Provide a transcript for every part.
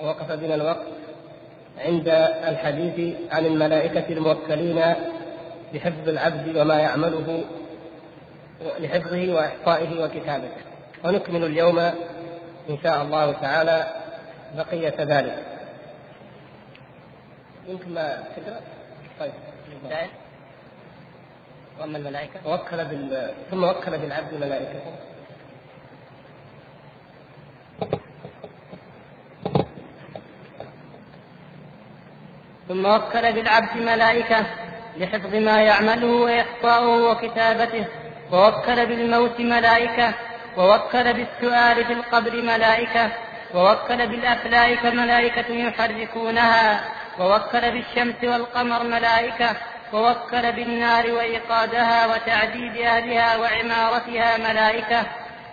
وقف بنا الوقت عند الحديث عن الملائكة الموكلين بحفظ العبد وما يعمله لحفظه وإحصائه وكتابته ونكمل اليوم إن شاء الله تعالى بقية ذلك. يمكن ما تقرأ؟ طيب. وأما الملائكة؟ وكل بال... ثم وكل بالعبد ملائكته. ثم وكل بالعبد ملائكة لحفظ ما يعمله وإحصاؤه وكتابته ووكل بالموت ملائكة ووكل بالسؤال في القبر ملائكة ووكل بالأفلاك ملائكة يحركونها ووكل بالشمس والقمر ملائكة ووكل بالنار وإيقادها وتعذيب أهلها وعمارتها ملائكة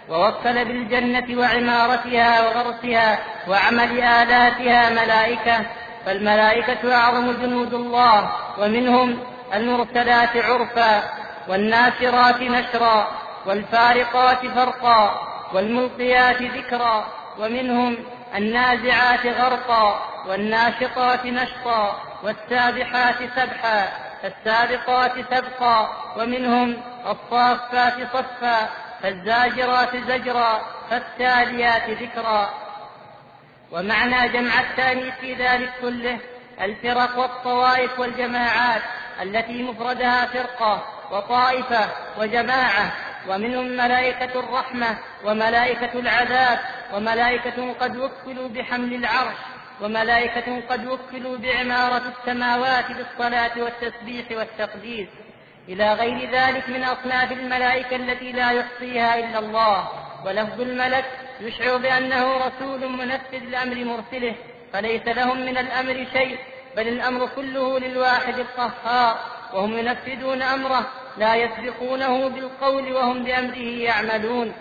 ووكل بالجنة وعمارتها وغرسها وعمل آلاتها ملائكة فالملائكة أعظم جنود الله ومنهم المرسلات عرفا والناشرات نشرا والفارقات فرقا والملقيات ذكرا ومنهم النازعات غرقا والناشطات نشطا والسابحات سبحا فالسابقات سبقا ومنهم الصافات صفا فالزاجرات زجرا فالتاليات ذكرا. ومعنى جمع الثاني في ذلك كله الفرق والطوائف والجماعات التي مفردها فرقة وطائفة وجماعة ومنهم ملائكة الرحمة وملائكة العذاب وملائكة قد وكلوا بحمل العرش وملائكة قد وكلوا بعمارة السماوات بالصلاة والتسبيح والتقديس. إلى غير ذلك من أصناف الملائكة التي لا يحصيها إلا الله. ولفظ الملك يشعر بأنه رسول منفذ لأمر مرسله فليس لهم من الأمر شيء بل الأمر كله للواحد القهار وهم ينفذون أمره لا يسبقونه بالقول وهم بأمره يعملون.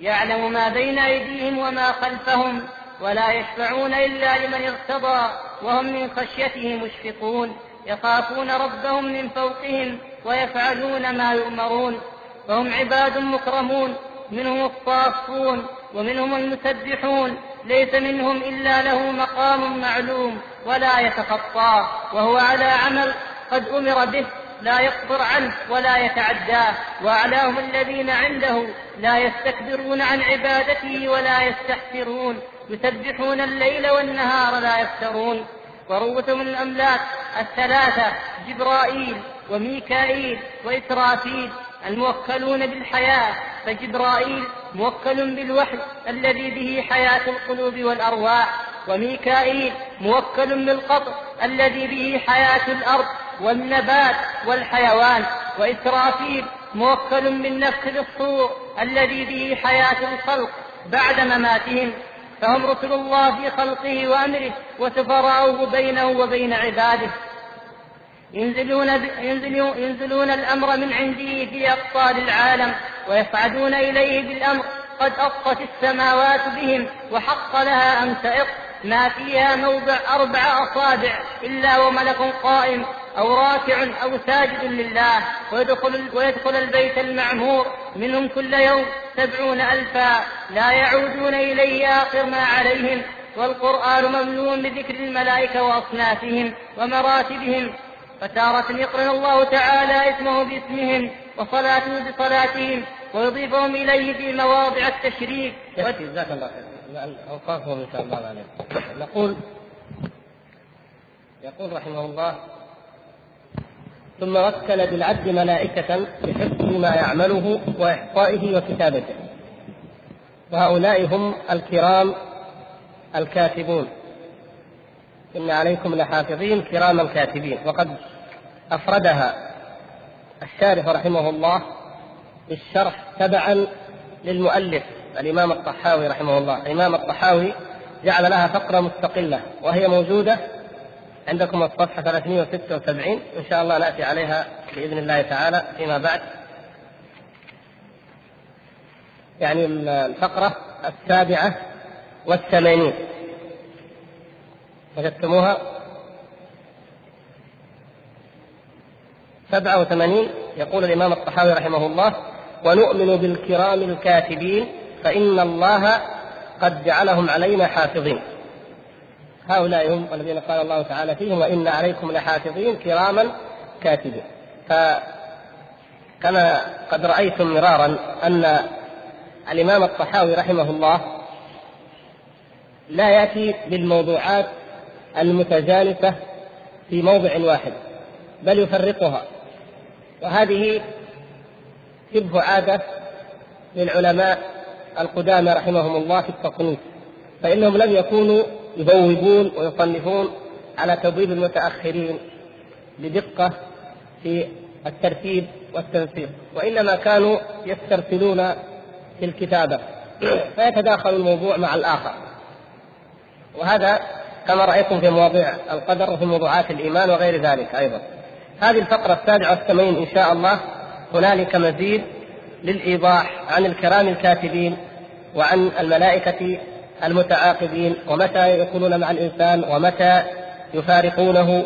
يعلم ما بين أيديهم وما خلفهم ولا يشفعون إلا لمن ارتضى وهم من خشيته مشفقون. يخافون ربهم من فوقهم ويفعلون ما يؤمرون فهم عباد مكرمون. منهم الصافون ومنهم المسبحون ليس منهم إلا له مقام معلوم ولا يتخطاه وهو على عمل قد أمر به لا يقصر عنه ولا يتعداه وأعلاهم الذين عنده لا يستكبرون عن عبادته ولا يستحسرون يسبحون الليل والنهار لا يفترون. وروة من الأملاك الثلاثة جبرائيل وميكائيل وإسرافيل الموكلون بالحياة فجبرائيل موكل بالوحي الذي به حياة القلوب والأرواح وميكائيل موكل بالقطر الذي به حياة الأرض والنبات والحيوان وإسرافيل موكل بالنفخ بالصور الذي به حياة الخلق بعد مماتهم. فهم رسل الله في خلقه وأمره وسفراؤه بينه وبين عباده. ينزلون, ينزلون, الأمر من عنده في أقطار العالم ويصعدون إليه بالأمر. قد أطت السماوات بهم وحق لها أن تئط ما فيها موضع أربع أصابع إلا وملك قائم أو راكع أو ساجد لله. ويدخل, ويدخل البيت المعمور. منهم كل يوم سبعون ألفا. لا يعودون إليه آخر ما عليهم. والقرآن مملوء بذكر الملائكة وأصنافهم ومراتبهم. فتارة يقرن الله تعالى اسمه باسمهم وصلاته بصلاتهم ويضيفهم إليه في مواضع التشريك. جزاك الله خير. أوقافهم إن شاء الله عليكم نقول يقول رحمه الله ثم وكل بالعبد ملائكة بحفظ ما يعمله وإحصائه وكتابته. وهؤلاء هم الكرام الكاتبون. إن عليكم لحافظين كراما كاتبين. وقد أفردها الشارح رحمه الله بالشرح تبعا للمؤلف الإمام الطحاوي رحمه الله. الإمام الطحاوي جعل لها فقرة مستقلة وهي موجودة عندكم الصفحة 376 إن شاء الله نأتي عليها بإذن الله تعالى فيما بعد. يعني الفقرة السابعة والثمانين. وجدتموها سبعة وثمانين يقول الإمام الطحاوي رحمه الله ونؤمن بالكرام الكاتبين فإن الله قد جعلهم علينا حافظين. هؤلاء هم الذين قال الله تعالى فيهم وإن عليكم لحافظين كراما كاتبين. فكما قد رأيتم مرارا أن الإمام الطحاوي رحمه الله لا يأتي بالموضوعات المتجانسة في موضع واحد بل يفرقها. وهذه شبه عادة للعلماء القدامى رحمهم الله في التصنيف فإنهم لم يكونوا يبوبون ويصنفون على تبويب المتأخرين بدقة في الترتيب والتنسيق وإنما كانوا يسترسلون في الكتابة. فيتداخل الموضوع مع الآخر. وهذا كما رأيتم في مواضيع القدر وفي موضوعات الإيمان وغير ذلك أيضا. هذه الفقرة السابعة والثمانين إن شاء الله هنالك مزيد للإيضاح عن الكرام الكاتبين وعن الملائكة المتعاقبين ومتى يكونون مع الإنسان ومتى يفارقونه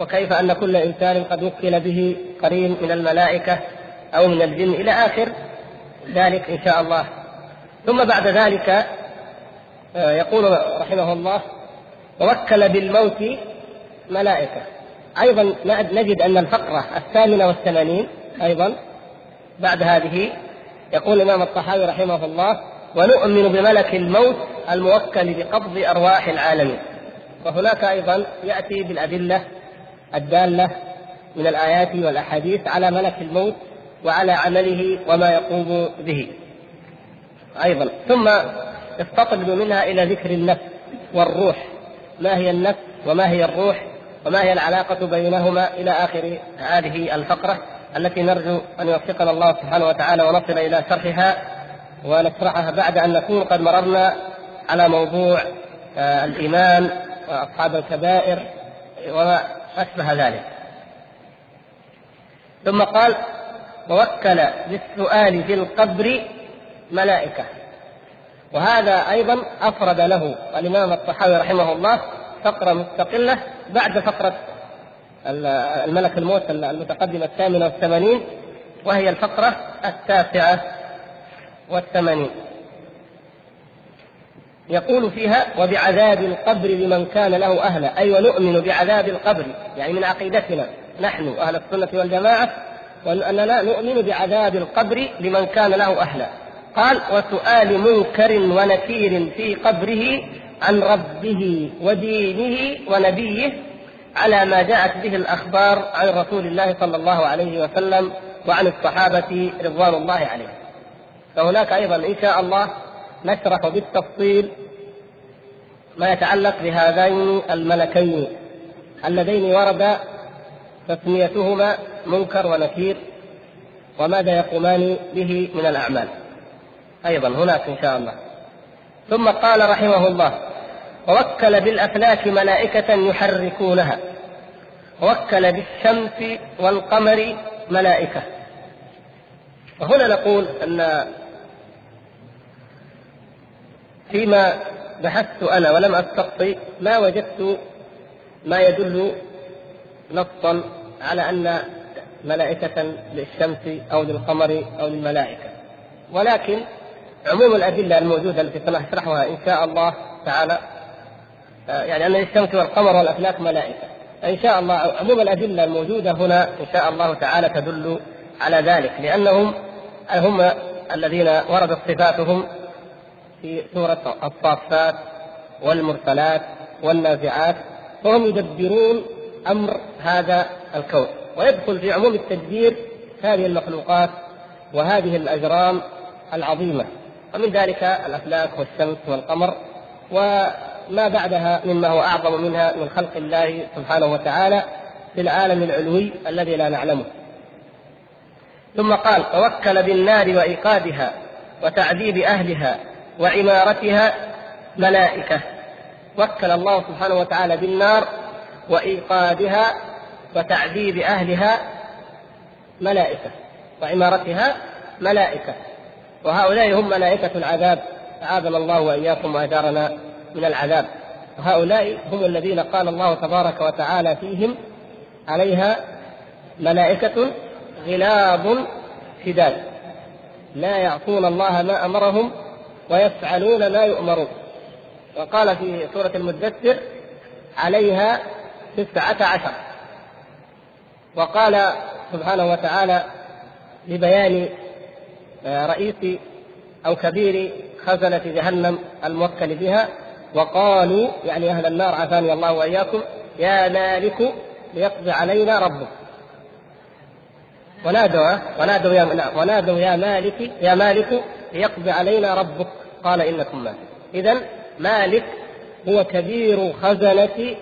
وكيف أن كل إنسان قد وكل به قرين من الملائكة أو من الجن إلى آخر ذلك إن شاء الله. ثم بعد ذلك آه، يقول رحمه الله ووكل بالموت ملائكة. أيضا نجد أن الفقرة الثامنة والثمانين أيضا بعد هذه. يقول الإمام الطحاوي رحمه الله ونؤمن بملك الموت الموكل بقبض أرواح العالمين وهناك أيضا يأتي بالأدلة الدالة من الآيات والأحاديث على ملك الموت وعلى عمله وما يقوم به. أيضا. ثم استطرد منها إلى ذكر النفس والروح. ما هي النفس وما هي الروح وما هي العلاقة بينهما إلى آخر هذه الفقرة التي نرجو أن يوفقنا الله سبحانه وتعالى ونصل إلى شرحها ونشرحها بعد أن نكون قد مررنا على موضوع آه، الإيمان وأصحاب الكبائر وما أشبه ذلك. ثم قال ووكل بالسؤال في القبر ملائكة. وهذا أيضا أفرد له الإمام الطحاوي رحمه الله فقرة مستقلة بعد فقرة الملك الموت المتقدمة الثامنة والثمانين وهي الفقرة التاسعة والثمانين. يقول فيها وبعذاب القبر لمن كان له أهلا أي ونؤمن بعذاب القبر يعني من عقيدتنا نحن أهل السنة والجماعة وأننا نؤمن بعذاب القبر لمن كان له أهلا قال وسؤال منكر ونكير في قبره عن ربه ودينه ونبيه على ما جاءت به الأخبار عن رسول الله صلى الله عليه وسلم وعن الصحابة رضوان الله عليهم. فهناك أيضا إن شاء الله نشرح بالتفصيل ما يتعلق بهذين الملكين. اللذين ورد تسميتهما منكر ونكير وماذا يقومان به من الأعمال. أيضا هناك إن شاء الله. ثم قال رحمه الله ووكل بالأفلاك ملائكة يحركونها. ووكل بالشمس والقمر ملائكة. وهنا نقول أن فيما بحثت أنا ولم أستقصي ما وجدت ما يدل نصا على أن ملائكة للشمس أو للقمر أو للملائكة. ولكن عموم الأدلة الموجودة التي سنشرحها إن شاء الله تعالى يعني أن الشمس والقمر والأفلاك ملائكة. إن شاء الله عموم الأدلة الموجودة هنا إن شاء الله تعالى تدل على ذلك لأنهم هم الذين وردت صفاتهم في سورة الصافات والمرسلات والنازعات فهم يدبرون أمر هذا الكون. ويدخل في عموم التدبير هذه المخلوقات وهذه الأجرام العظيمة. ومن ذلك الأفلاك والشمس والقمر وما بعدها مما هو أعظم منها من خلق الله سبحانه وتعالى في العالم العلوي الذي لا نعلمه. ثم قال توكل بالنار وإيقادها وتعذيب أهلها وعمارتها ملائكة. وكل الله سبحانه وتعالى بالنار وإيقادها وتعذيب أهلها ملائكة وعمارتها ملائكة. وهؤلاء هم ملائكة العذاب أعاذنا الله وإياكم وأجارنا من العذاب. وهؤلاء هم الذين قال الله تبارك وتعالى فيهم عليها ملائكة غلاظ شداد. لا يعصون الله ما أمرهم ويفعلون ما يؤمرون. وقال في سورة المدثر عليها تسعة عشر. وقال سبحانه وتعالى لبيان رئيس أو كبير خزنة جهنم الموكل بها وقالوا يعني أهل النار عافاني الله وإياكم يا مالك ليقضي علينا ربك. ونادوا ونادوا يا ونادوا يا مالك يا مالك ليقضي علينا ربك. قال إنكم مالك. اذا مالك هو كبير خزنة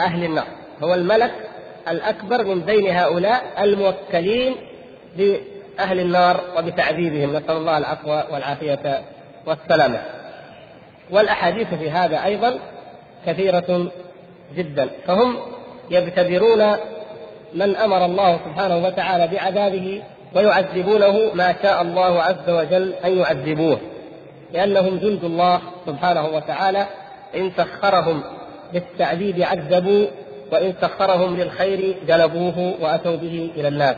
أهل النار. هو الملك الأكبر من بين هؤلاء الموكلين بأهل النار وبتعذيبهم نسأل الله العفو والعافية والسلامة. والأحاديث في هذا أيضا كثيرة جدا. فهم يبتدرون من أمر الله سبحانه وتعالى بعذابه ويعذبونه ما شاء الله عز وجل أن يعذبوه لأنهم جند الله سبحانه وتعالى. إن سخرهم للتعذيب عذبوا وإن سخرهم للخير جلبوه وأتوا به إلى الناس.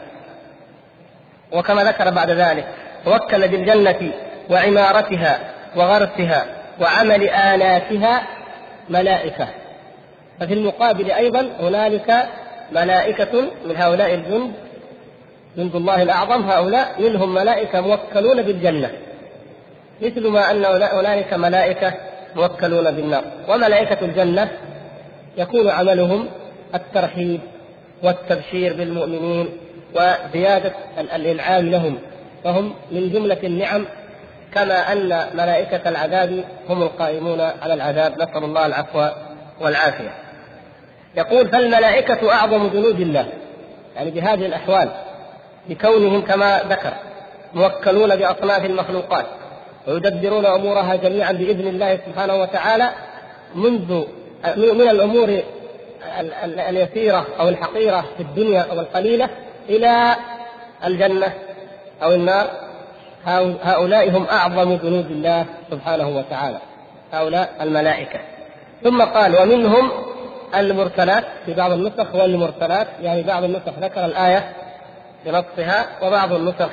وكما ذكر بعد ذلك وكل بالجنة وعمارتها وغرسها وعمل آلاتها ملائكة. ففي المقابل أيضا هنالك ملائكة من هؤلاء الجند جند الله الأعظم هؤلاء منهم ملائكة موكلون بالجنة. مثل ما أن هنالك ملائكة موكلون بالنار. وملائكة الجنة يكون عملهم الترحيب والتبشير بالمؤمنين وزيادة الإنعام لهم فهم من جملة النعم كما أن ملائكة العذاب هم القائمون على العذاب. نسأل الله العفو والعافية. يقول فالملائكة أعظم جنود الله يعني بهذه الأحوال بكونهم كما ذكر موكلون بأصناف المخلوقات ويدبرون أمورها جميعا بإذن الله سبحانه وتعالى منذ من الأمور اليسيرة أو الحقيرة في الدنيا أو القليلة. إلى الجنة أو النار. هؤلاء هم أعظم جنود الله سبحانه وتعالى. هؤلاء الملائكة. ثم قال ومنهم المرسلات في بعض النسخ والمرسلات يعني بعض النسخ ذكر الآية بنصها وبعض النسخ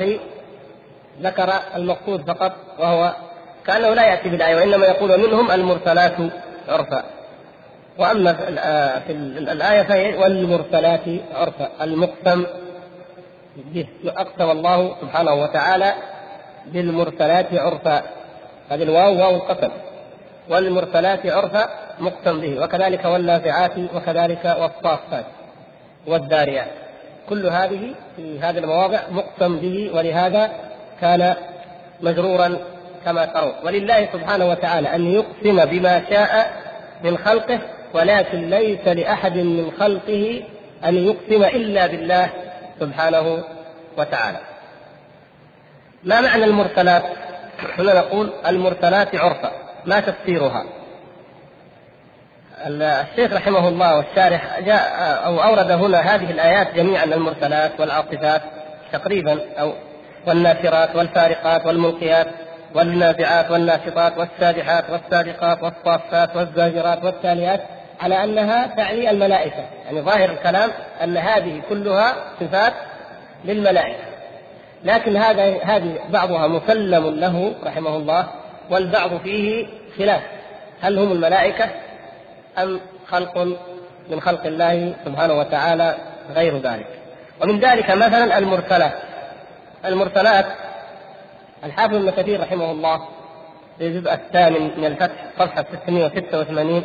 ذكر المقصود فقط وهو كأنه لا يأتي بالآية وإنما يقول منهم المرسلات عرفا. وأما في الآية فهي والمرسلات عرفا المقسم به. أقسم الله سبحانه وتعالى بالمرسلات عرفا. هذه الواو واو القسم. والمرسلات عرفا مقسم به. وكذلك والنافعات وكذلك والصافات والداريات. كل هذه في هذه المواضع مقسم به ولهذا كان مجرورا كما ترون. ولله سبحانه وتعالى أن يقسم بما شاء من خلقه ولكن ليس لأحد من خلقه أن يقسم إلا بالله. سبحانه وتعالى ما معنى المرسلات؟ هنا نقول المرسلات عرفا ما تفسيرها؟ الشيخ رحمه الله والشارح جاء أو أورد هنا هذه الآيات جميعا المرسلات والعاصفات تقريبا أو والناشرات والفارقات والملقيات والنازعات والناشطات والسابحات والسابقات والصافات والزاجرات والتاليات على أنها تعني الملائكة، يعني ظاهر الكلام أن هذه كلها صفات للملائكة. لكن هذا هذه بعضها مسلم له رحمه الله والبعض فيه خلاف. هل هم الملائكة أم خلق من خلق الله سبحانه وتعالى غير ذلك؟ ومن ذلك مثلا المرسلات. المرسلات الحافظ ابن كثير رحمه الله في الجزء الثامن من الفتح صفحة 686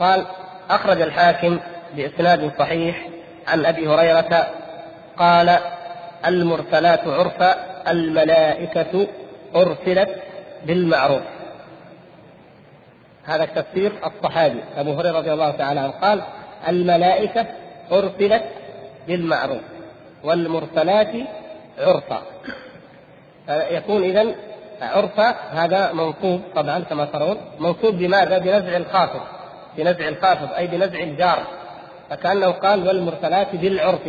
قال أخرج الحاكم بإسناد صحيح عن أبي هريرة قال المرسلات عرفا الملائكة أرسلت بالمعروف. هذا التفسير الصحابي. أبو هريرة رضي الله تعالى عنه قال الملائكة أرسلت بالمعروف والمرسلات عرفا يكون إذا عرفا هذا منصوب طبعا كما ترون منصوب بماذا؟ بنزع الخافض بنزع الخافض أي بنزع الجار فكأنه قال والمرسلات بالعرف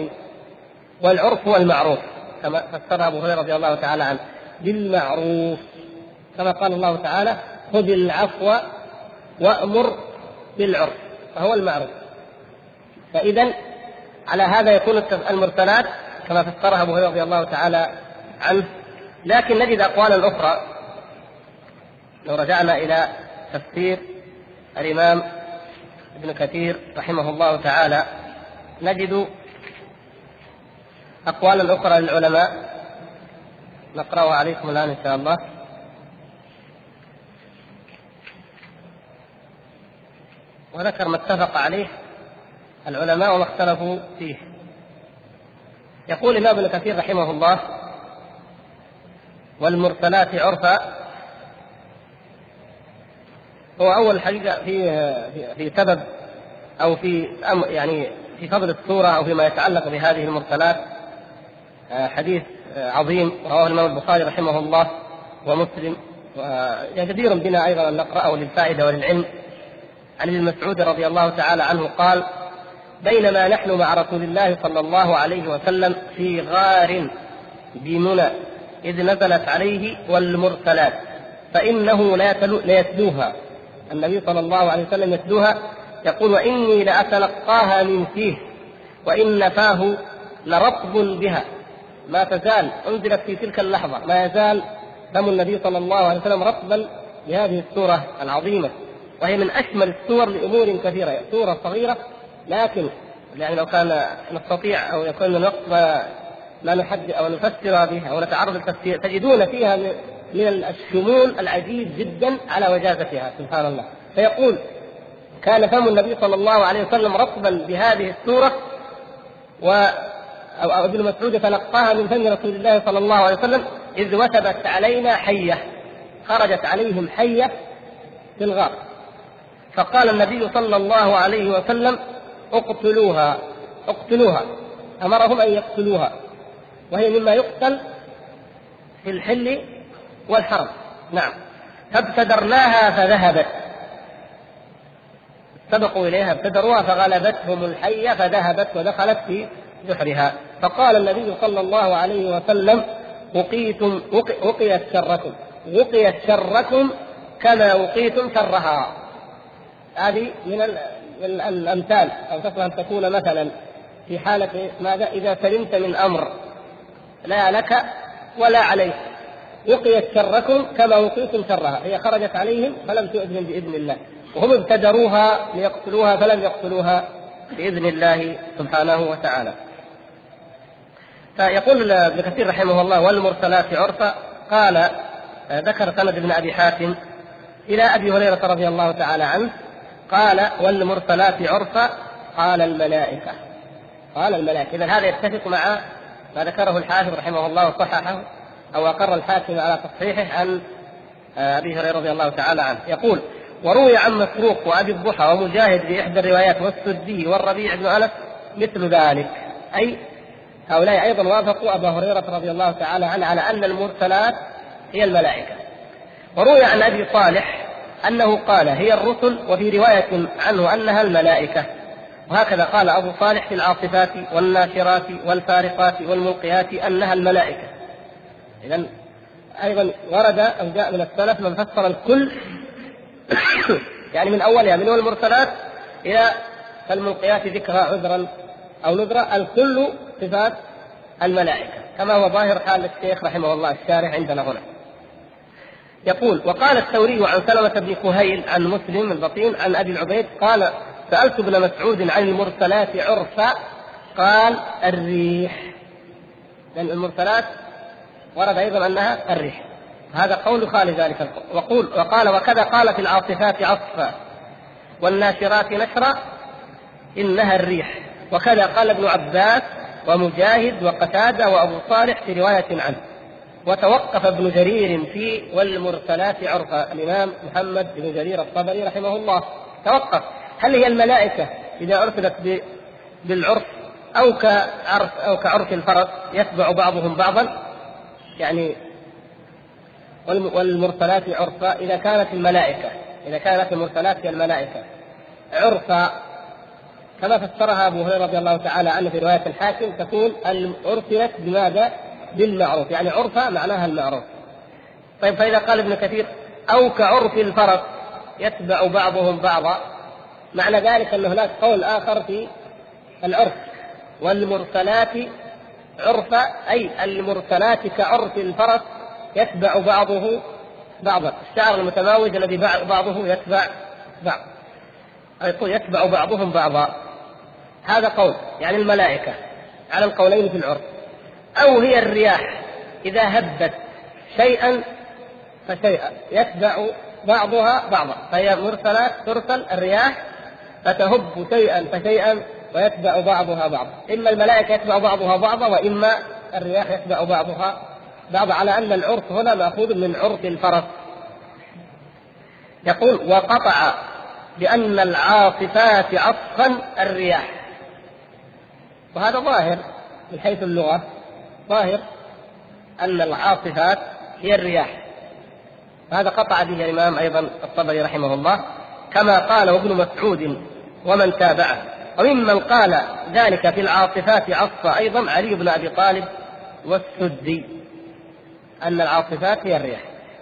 والعرف هو المعروف. كما فسرها أبو هريرة رضي الله تعالى عنه. بالمعروف. كما قال الله تعالى خذ العفو وأمر بالعرف. فهو المعروف. فإذا على هذا يكون المرسلات كما فسرها أبو هريرة رضي الله تعالى عنه. لكن نجد أقوالا أخرى. لو رجعنا إلى تفسير الإمام ابن كثير رحمه الله تعالى نجد أقوالا أخرى للعلماء نقرأها عليكم الآن إن شاء الله. وذكر ما اتفق عليه العلماء وما اختلفوا فيه. يقول الإمام ابن كثير رحمه الله والمرسلات عرفا هو أول حقيقة في في سبب أو في يعني في فضل السورة أو فيما يتعلق بهذه المرسلات آه، حديث آه، عظيم رواه الإمام البخاري رحمه الله ومسلم وجدير بنا أيضا أن نقرأه للفائدة وللعلم. عن ابن مسعود رضي الله تعالى عنه قال بينما نحن مع رسول الله صلى الله عليه وسلم في غار بمنى إذ نزلت عليه والمرسلات فإنه لا يتلوها. النبي صلى الله عليه وسلم يتلوها يقول وإني لأتلقاها من فيه وإن فاه لرطب بها. ما تزال أنزلت في تلك اللحظة ما يزال دم النبي صلى الله عليه وسلم رطبا بهذه السورة العظيمة. وهي من أشمل السور لأمور كثيرة سورة صغيرة لكن يعني لو كان نستطيع أو يكون من وقت ما لا نحدد أو نفسر بها أو نتعرض للتفسير تجدون فيها من الشمول العجيب جدا على وجازتها سبحان الله. فيقول كان فم النبي صلى الله عليه وسلم رطبا بهذه السورة و أو ابن مسعود تلقاها من فم رسول الله صلى الله عليه وسلم إذ وثبت علينا حية خرجت عليهم حية في الغار. فقال النبي صلى الله عليه وسلم اقتلوها اقتلوها. أمرهم أن يقتلوها وهي مما يقتل في الحل والحرم. نعم. فابتدرناها فذهبت. سبقوا إليها ابتدروها فغلبتهم الحيه فذهبت ودخلت في جحرها. فقال النبي صلى الله عليه وسلم وقيتم وقيت شركم. وقيت شركم كما وقيتم شرها. هذه من الأمثال. أو تصلح أن تكون مثلا في حالة ماذا؟ إذا سلمت من أمر لا لك ولا عليك. وقيت شركم كما وقيتم شرها هي خرجت عليهم فلم تؤذن بإذن الله. وهم ابتدروها ليقتلوها فلم يقتلوها بإذن الله سبحانه وتعالى. فيقول ابن كثير رحمه الله والمرسلات عرفا قال ذكر سند ابن أبي حاتم إلى أبي هريرة رضي الله تعالى عنه. قال والمرسلات عرفا قال الملائكة. قال الملائكة. إذا هذا يتفق مع ما ذكره الحافظ رحمه الله وصححه أو أقر الحاكم على تصحيحه عن آه، أبي هريرة رضي الله تعالى عنه. يقول وروي عن مسروق وأبي الضحى ومجاهد في إحدى الروايات والسدي والربيع بن أنس مثل ذلك. أي هؤلاء أيضا وافقوا أبا هريرة رضي الله تعالى عنه على أن المرسلات هي الملائكة. وروي عن أبي صالح أنه قال هي الرسل وفي رواية عنه أنها الملائكة. وهكذا قال أبو صالح في العاصفات والناشرات والفارقات والملقيات أنها الملائكة. إذا أيضا ورد أو جاء من السلف من فسر الكل يعني من أولها من أول المرسلات إلى فالملقيات ذكرى عذرا أو نذرا الكل صفات الملائكة كما هو ظاهر حال الشيخ رحمه الله الشارح عندنا هنا. يقول وقال الثوري عن سلمة بن كهيل عن مسلم البطين عن أبي العبيد قال سألت ابن مسعود عن المرسلات عرفا قال الريح. لأن المرسلات ورد أيضا أنها الريح. هذا قول خالي ذلك وقول وقال وكذا قال في العاصفات عصفا والناشرات نشرا إنها الريح. وكذا قال ابن عباس ومجاهد وقتادة وأبو صالح في رواية عنه. وتوقف ابن جرير في والمرسلات عرفا. الإمام محمد بن جرير الطبري رحمه الله. توقف. هل هي الملائكة إذا ارسلت بالعرف أو كعرف أو كعرف الفرس؟ يتبع بعضهم بعضا. يعني والمرسلات عرفا إذا كانت الملائكة إذا كانت المرسلات هي الملائكة عرفا كما فسرها أبو هريرة رضي الله تعالى عنه في رواية الحاكم تكون أرسلت بماذا؟ بالمعروف يعني عرفة معناها المعروف طيب فإذا قال ابن كثير أو كعرف الفرس يتبع بعضهم بعضا معنى ذلك أن هناك قول آخر في العرف والمرسلات عرفا أي المرسلات كعرف الفرس يتبع بعضه بعضا. الشعر المتماوج الذي بعضه يتبع بعض. يقول يتبع بعضهم بعضا. هذا قول يعني الملائكة على القولين في العرف. أو هي الرياح إذا هبت شيئا فشيئا. يتبع بعضها بعضا. فهي مرسلات ترسل الرياح فتهب شيئا فشيئا ويتبع بعضها بعضا إما الملائكة يتبع بعضها بعضا وإما الرياح يتبع بعضها بعضا. على أن العرف هنا مأخوذ من عرف الفرس يقول وقطع بأن العاصفات عطفا الرياح. وهذا ظاهر من حيث اللغة. ظاهر أن العاصفات هي الرياح. هذا قطع به الإمام أيضا الطبري رحمه الله كما قال ابن مسعود ومن تابعه وممن قال ذلك في العاصفات عصفة أيضا علي بن أبي طالب والسدي أن العاصفات هي الرياح.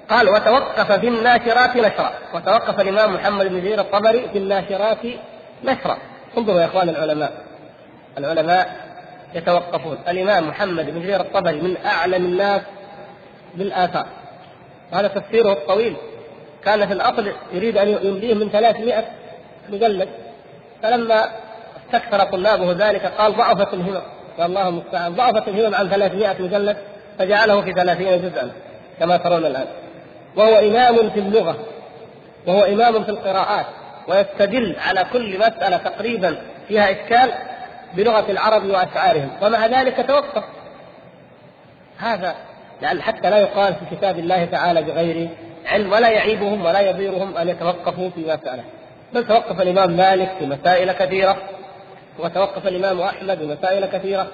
قال وتوقف في الناشرات نشرا وتوقف الإمام محمد بن جرير الطبري في الناشرات نشرا. انظروا يا إخوان العلماء العلماء يتوقفون. الإمام محمد بن جرير الطبري من أعلم الناس بالآثار. وهذا تفسيره الطويل. كان في الأصل يريد أن يمليه من 300 مجلد. فلما استكثر طلابه ذلك قال ضعفت الهمم. والله المستعان. ضعفت الهمم عن 300 مجلد فجعله في 30 جزءا كما ترون الآن. وهو إمام في اللغة. وهو إمام في القراءات. ويستدل على كل مسألة تقريبا فيها إشكال بلغة العرب وأشعارهم. ومع ذلك توقف. هذا لأن حتى لا يقال في كتاب الله تعالى بغير علم ولا يعيبهم ولا يضيرهم أن يتوقفوا في مسألة. بل توقف الإمام مالك في مسائل كثيرة. وتوقف الإمام أحمد في مسائل كثيرة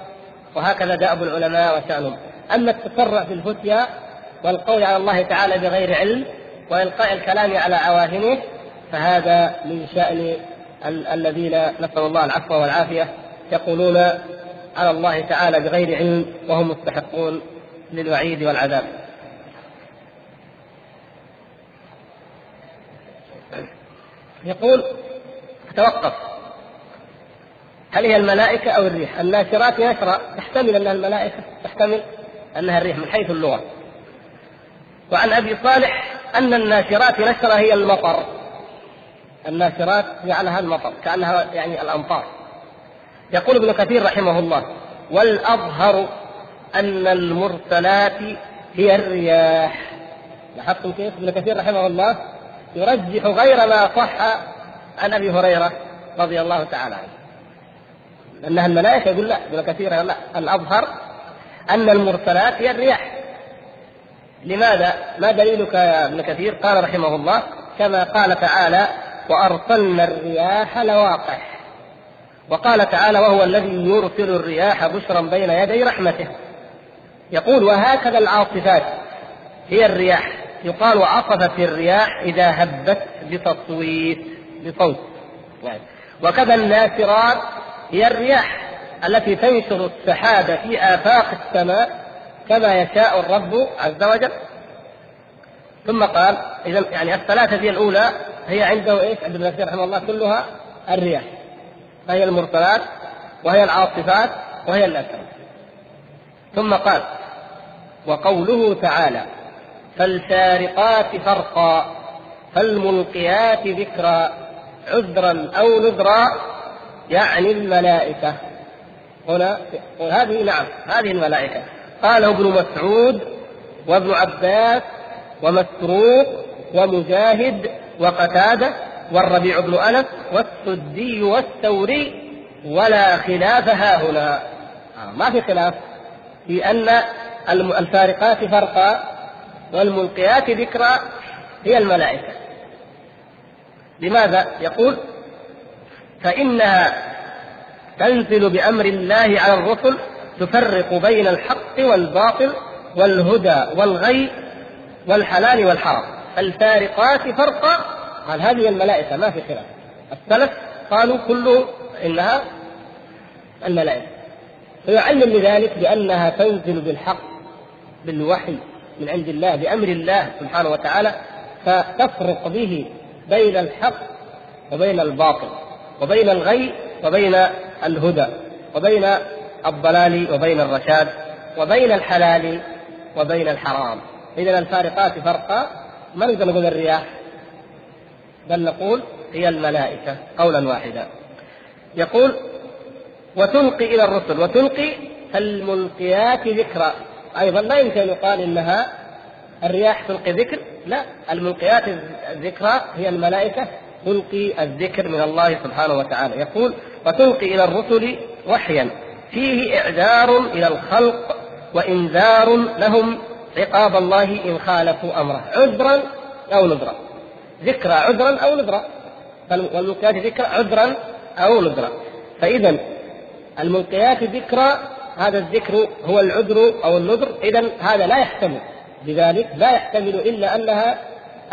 وهكذا دأب العلماء وشأنهم. أما التسرع في الفتيا والقول على الله تعالى بغير علم وإلقاء الكلام على عواهنه فهذا من شأن الذين نسأل الله العفو والعافية يقولون على الله تعالى بغير علم وهم مستحقون للوعيد والعذاب. يقول توقف. هل هي الملائكة أو الريح؟ الناشرات نشرة تحتمل أنها الملائكة تحتمل أنها الريح من حيث اللغة. وعن أبي صالح أن الناشرات نشرة هي المطر. الناشرات جعلها المطر كأنها يعني الأمطار. يقول ابن كثير رحمه الله والأظهر أن المرسلات هي الرياح لاحظتم كيف ابن كثير رحمه الله يرجح غير ما صح عن أبي هريرة رضي الله تعالى عنه انها الملائكة يقول لا ابن كثير لا. الأظهر أن المرسلات هي الرياح. لماذا؟ ما دليلك يا ابن كثير؟ قال رحمه الله كما قال تعالى وأرسلنا الرياح لواقح وقال تعالى وهو الذي يرسل الرياح بشرا بين يدي رحمته. يقول وهكذا العاصفات هي الرياح. يقال وعصفت الرياح إذا هبت بتصويت بصوت. يعني. وكذا الناشرات هي الرياح التي تنشر السحاب في آفاق السماء كما يشاء الرب عز وجل. ثم قال إذا يعني الثلاثة دي الأولى هي عنده إيش؟ عند ابن رحمه الله كلها الرياح. فهي المرسلات وهي العاصفات وهي الأسرى ثم قال وقوله تعالى فالفارقات فرقا فالملقيات ذكرا عذرا أو نذرا يعني الملائكة. هنا هذه نعم هذه الملائكة. قاله ابن مسعود وابن عباس ومسروق ومجاهد وقتادة والربيع بن أنس والسدي والثوري ولا خلاف ها هنا آه، ما في خلاف. في أن الفارقات فرقا والملقيات ذكرى هي الملائكة. لماذا؟ يقول فإنها تنزل بأمر الله على الرسل تفرق بين الحق والباطل والهدى والغي والحلال والحرام. الفارقات فرقا. قال هذه الملائكة ما في خلاف. السلف قالوا كله إنها الملائكة. فيعلم لذلك بأنها تنزل بالحق بالوحي من عند الله بأمر الله سبحانه وتعالى فتفرق به بين الحق وبين الباطل. وبين الغي وبين الهدى وبين الضلال وبين الرشاد وبين الحلال وبين الحرام. إذا الفارقات فرقا. ما نقدر نقول الرياح؟ بل نقول هي الملائكة قولا واحدا. يقول وتلقي إلى الرسل وتلقي الملقيات ذكرى أيضا لا يمكن أن يقال إنها الرياح تلقي ذكر لا. الملقيات الذكرى هي الملائكة تلقي الذكر من الله سبحانه وتعالى. يقول وتلقي إلى الرسل وحيا. فيه إعذار إلى الخلق وإنذار لهم عقاب الله إن خالفوا أمره. عذرا أو نذرا. ذكرى عذرا أو نذرا. والملقيات ذكرى عذرا أو نذرا. فإذا الملقيات ذكرى هذا الذكر هو العذر أو النذر. إذا هذا لا يحتمل. لذلك لا يحتمل إلا أنها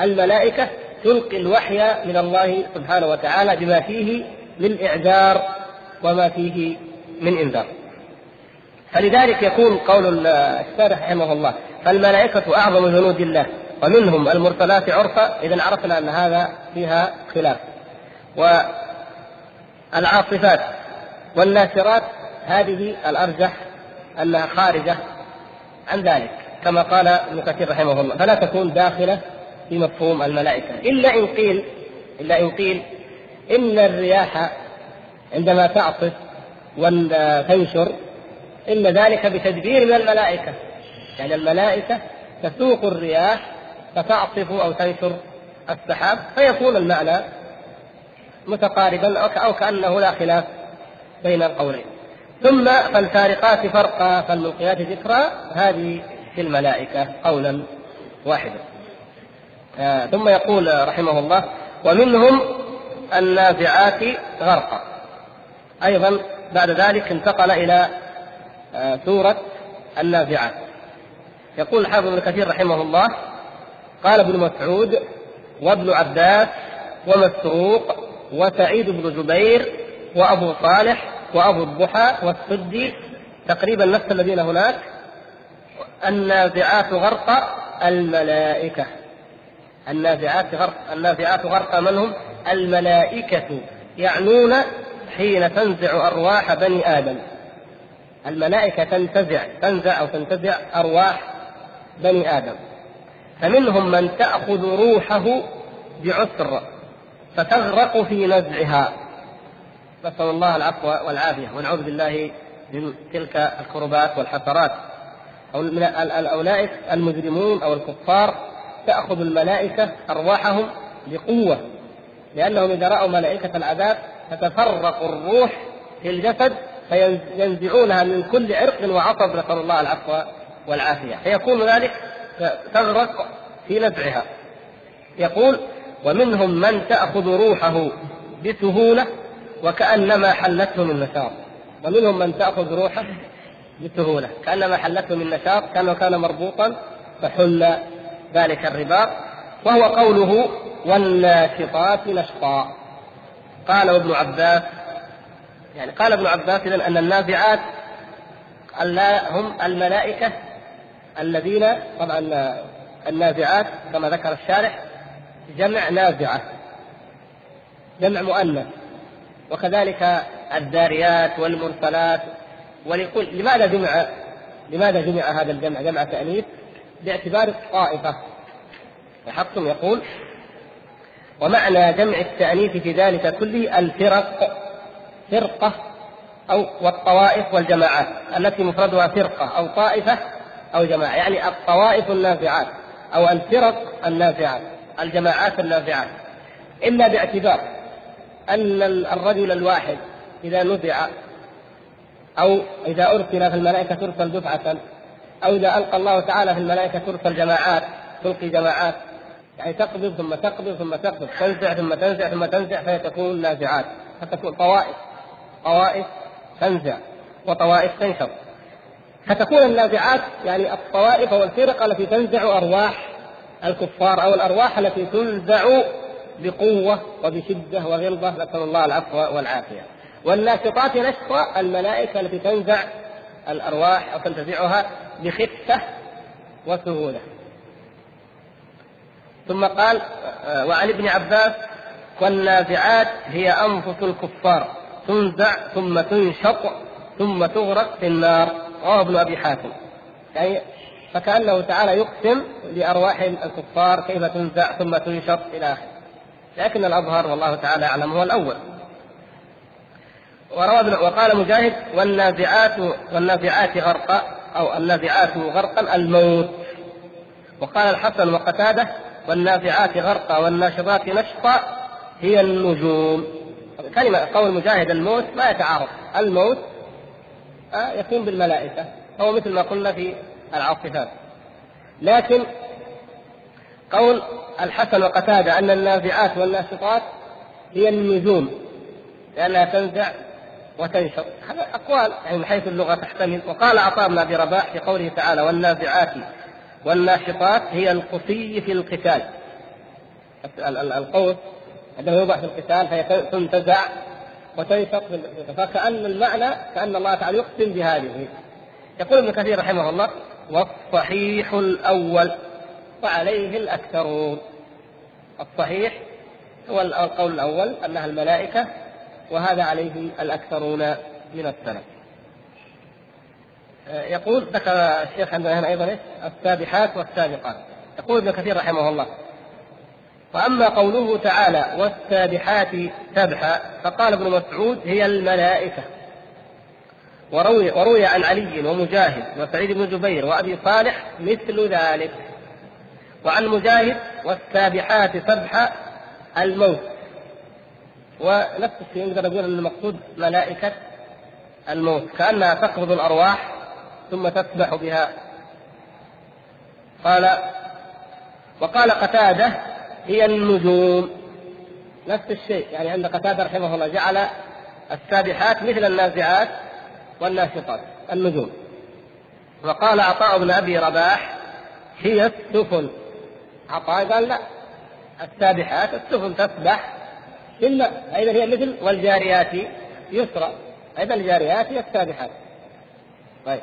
الملائكة تلقي الوحي من الله سبحانه وتعالى بما فيه من إعذار وما فيه من إنذار. فلذلك يكون قول الشارح رحمه الله فالملائكة أعظم جنود الله ومنهم المرسلات عرفا. إذا عرفنا أن هذا فيها خلاف. والعاصفات والناشرات هذه الأرجح أنها خارجة عن ذلك كما قال ابن كثير رحمه الله. فلا تكون داخلة في مفهوم الملائكة. إلا إن قيل إلا إن قيل إن الرياح عندما تعصف وتنشر إن ذلك بتدبير من الملائكة. يعني الملائكة تسوق الرياح فتعصف أو تنشر السحاب فيكون المعنى متقاربا أو كأنه لا خلاف بين القولين. ثم فالفارقات فرقا فالملقيات ذكرى هذه في الملائكة قولا واحدا. ثم يقول رحمه الله ومنهم النازعات غرقا. أيضا بعد ذلك انتقل إلى آه سورة النازعات. يقول الحافظ ابن كثير رحمه الله قال ابن مسعود وابن عباس ومسروق وسعيد بن جبير وأبو صالح وأبو الضحى والسدي تقريبا نفس الذين هناك. النازعات غرق الملائكة. النازعات غرق النازعات غرق من هم؟ الملائكة يعنون حين تنزع أرواح بني آدم. الملائكة تنتزع تنزع أو تنتزع أرواح بني آدم. فمنهم من تأخذ روحه بعسر فتغرق في نزعها. نسأل الله العفو والعافية. ونعوذ بالله من تلك الكربات والحسرات. أولئك المجرمون أو الكفار تأخذ الملائكة أرواحهم بقوة. لأنهم إذا رأوا ملائكة العذاب تتفرق الروح في الجسد فينزعونها من كل عرق وعصب نسأل الله العفو والعافية. فيكون ذلك تغرق في نزعها. يقول ومنهم من تأخذ روحه بسهولة وكأنما حلته من نشاط. ومنهم من تأخذ روحه بسهولة كأنما حلته من نشاط كأنه كان مربوطا فحل ذلك الرباط وهو قوله والناشطات نشطا قال ابن عباس يعني قال ابن عباس إذن أن النازعات هم الملائكة الذين طبعا النازعات كما ذكر الشارح جمع نازعة جمع مؤنث وكذلك الذاريات والمرسلات ولكل لماذا جمع؟ لماذا جمع هذا الجمع؟ جمع تأنيث؟ باعتبار الطائفة. وحقهم يقول ومعنى جمع التأنيث في ذلك كله الفرق فرقة أو والطوائف والجماعات التي مفردها فرقة أو طائفة أو جماعة يعني الطوائف النافعات أو الفرق النافعات الجماعات النافعات إلا باعتبار أن الرجل الواحد إذا نزع أو إذا أرسل في الملائكة ترسل دفعة أو إذا ألقى الله تعالى في الملائكة ترسل جماعات تلقي جماعات يعني تقبض ثم تقبض ثم تقبض تنزع ثم تنزع ثم تنزع فتكون نازعات فتكون طوائف طوائف تنزع وطوائف تنشر فتكون النازعات يعني الطوائف والفرق التي تنزع أرواح الكفار أو الأرواح التي تنزع بقوة وبشدة وغلظة نسأل الله العفو والعافية. والناشطات نشطا الملائكة التي تنزع الأرواح أو تنتزعها بخفة وسهوله. ثم قال وعن ابن عباس والنازعات هي أنفس الكفار تنزع ثم تنشط ثم تغرق في النار. رواه ابن أبي حاتم. يعني فكأنه تعالى يقسم لأرواح الكفار كيف تنزع ثم تنشط إلى آخره. لكن الأظهر والله تعالى أعلم هو الأول. وقال مجاهد والنازعات والنازعات غرقا أو النازعات غرقا الموت. وقال الحسن وقتاده والنازعات غرقا والناشطات نشطا هي النجوم. كلمة قول مجاهد الموت ما يتعارض. الموت آه، يكون بالملائكة. هو مثل ما قلنا في العاصفات. لكن قول الحسن وقتادة أن النازعات والناشطات هي النجوم لأنها تنزع وتنشط هذا أقوال يعني من حيث اللغة تحتمل. وقال عطاء بن أبي رباح في قوله تعالى والنازعات والناشطات هي القصي في القتال. القوس عندما يوضع في القتال فهي تنتزع وتنشط فكأن المعنى كأن الله تعالى يقسم بهذه. يقول ابن كثير رحمه الله والصحيح الأول وعليه الأكثرون. الصحيح هو القول الأول أنها الملائكة وهذا عليه الأكثرون من السلف. يقول ذكر الشيخ عندنا هنا أيضا السابحات والسابقات. يقول ابن كثير رحمه الله وأما قوله تعالى والسابحات سبحا فقال ابن مسعود هي الملائكة. وروي, وروي عن علي ومجاهد وسعيد بن جبير وأبي صالح مثل ذلك. وعن مجاهد والسابحات سبحا الموت. ونفس الشيء نقدر نقول ان المقصود ملائكة الموت كأنها تقبض الأرواح ثم تسبح بها. قال وقال قتادة هي النجوم. نفس الشيء يعني عند قتادة رحمه الله جعل السابحات مثل النازعات والناشطات النجوم. وقال عطاء بن أبي رباح هي السفن. عطاء قال لا السابحات السفن تسبح الماء أيضا هي مثل والجاريات يسرى. أيضا الجاريات هي السابحات طيب.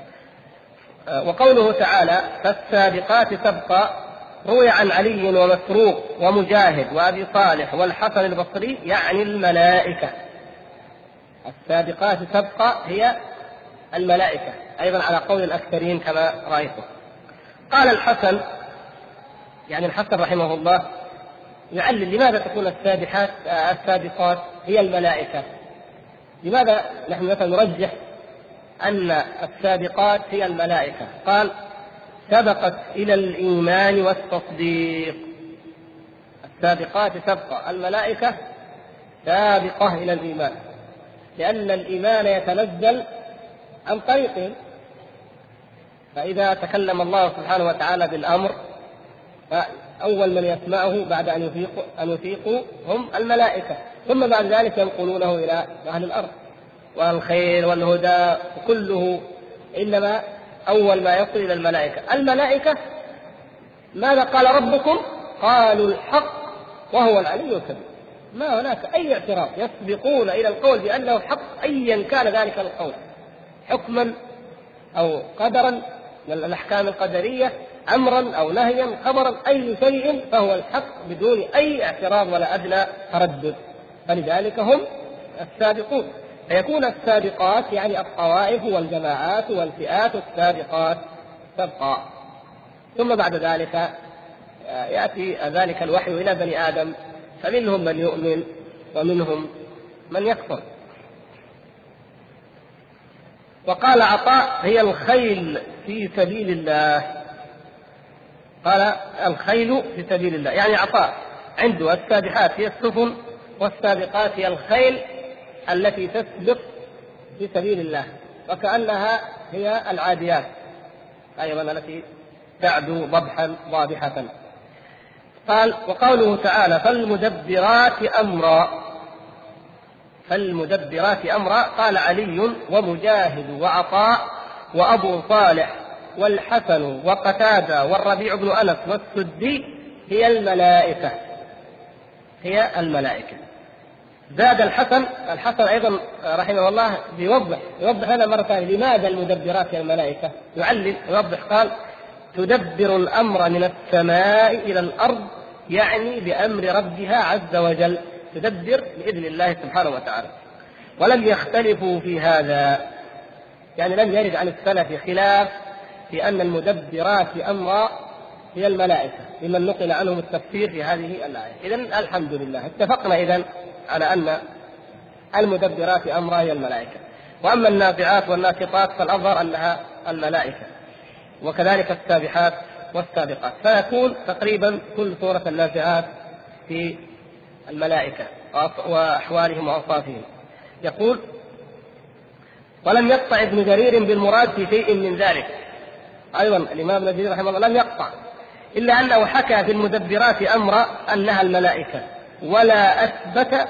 آه، وقوله تعالى فالسابقات سبقا. روي عن علي ومسروق ومجاهد وأبي صالح والحسن البصري يعني الملائكة. السابقات سبقا هي الملائكة. أيضا على قول الأكثرين كما رأيتم. قال الحسن يعني الحسن رحمه الله يعلل لماذا تكون السابحات السابقات هي الملائكة؟ لماذا نحن مثلا نرجح أن السابقات هي الملائكة؟ قال سبقت إلى الإيمان والتصديق. السابقات سبق الملائكة سابقة إلى الإيمان. لأن الإيمان يتنزل عن طريقهم. فإذا تكلم الله سبحانه وتعالى بالأمر أول من يسمعه بعد أن يفيقوا أن يفيقوا هم الملائكة. ثم بعد ذلك ينقلونه إلى أهل الأرض. والخير والهدى كله إنما أول ما يصل إلى الملائكة. الملائكة ماذا قال ربكم؟ قالوا الحق وهو العلي الكبير. ما هناك أي اعتراض يسبقون إلى القول بأنه حق أيا كان ذلك القول. حكما أو قدرا من الأحكام القدرية أمرا أو نهيا خبرا أي شيء فهو الحق بدون أي اعتراض ولا أدنى تردد. فلذلك هم السابقون. فيكون السابقات يعني الطوائف والجماعات والفئات السابقات تبقى. ثم بعد ذلك آه، يأتي ذلك الوحي إلى بني آدم. فمنهم من يؤمن ومنهم من يكفر. وقال عطاء هي الخيل في سبيل الله. قال الخيل في سبيل الله يعني عطاء. عنده السابحات هي السفن والسابقات هي الخيل التي تسبق في سبيل الله وكأنها هي العاديات. أيضا التي تعدو ضبحا ضابحة قال وقوله تعالى فالمدبرات أمرا. فالمدبرات أمرا. قال علي ومجاهد وعطاء وأبو صالح والحسن وقتادة والربيع بن أنس والسدي هي الملائكة. هي الملائكة. زاد الحسن الحسن أيضا رحمه الله بيوضح يوضح هذا مرة ثانية لماذا المدبرات هي الملائكة؟ يعلم يوضح قال تدبر الأمر من السماء إلى الأرض يعني بأمر ربها عز وجل تدبر بإذن الله سبحانه وتعالى. ولم يختلفوا في هذا يعني لم يرد عن السلف خلاف في أن المدبرات أمرا هي الملائكة لمن نقل عنهم التفسير في هذه الآية. إذا الحمد لله اتفقنا إذا على أن المدبرات أمرها هي الملائكة. وأما النافعات والناشطات فالأظهر أنها الملائكة وكذلك السابحات والسابقات. فيكون تقريبا كل سورة النافعات في الملائكة وأحوالهم وأوصافهم. يقول ولم يقطع ابن جرير بالمراد في شيء من ذلك. أيضا الإمام ابن رحمه الله لم يقطع إلا أنه حكى في المدبرات أمر أنها الملائكة ولا أثبت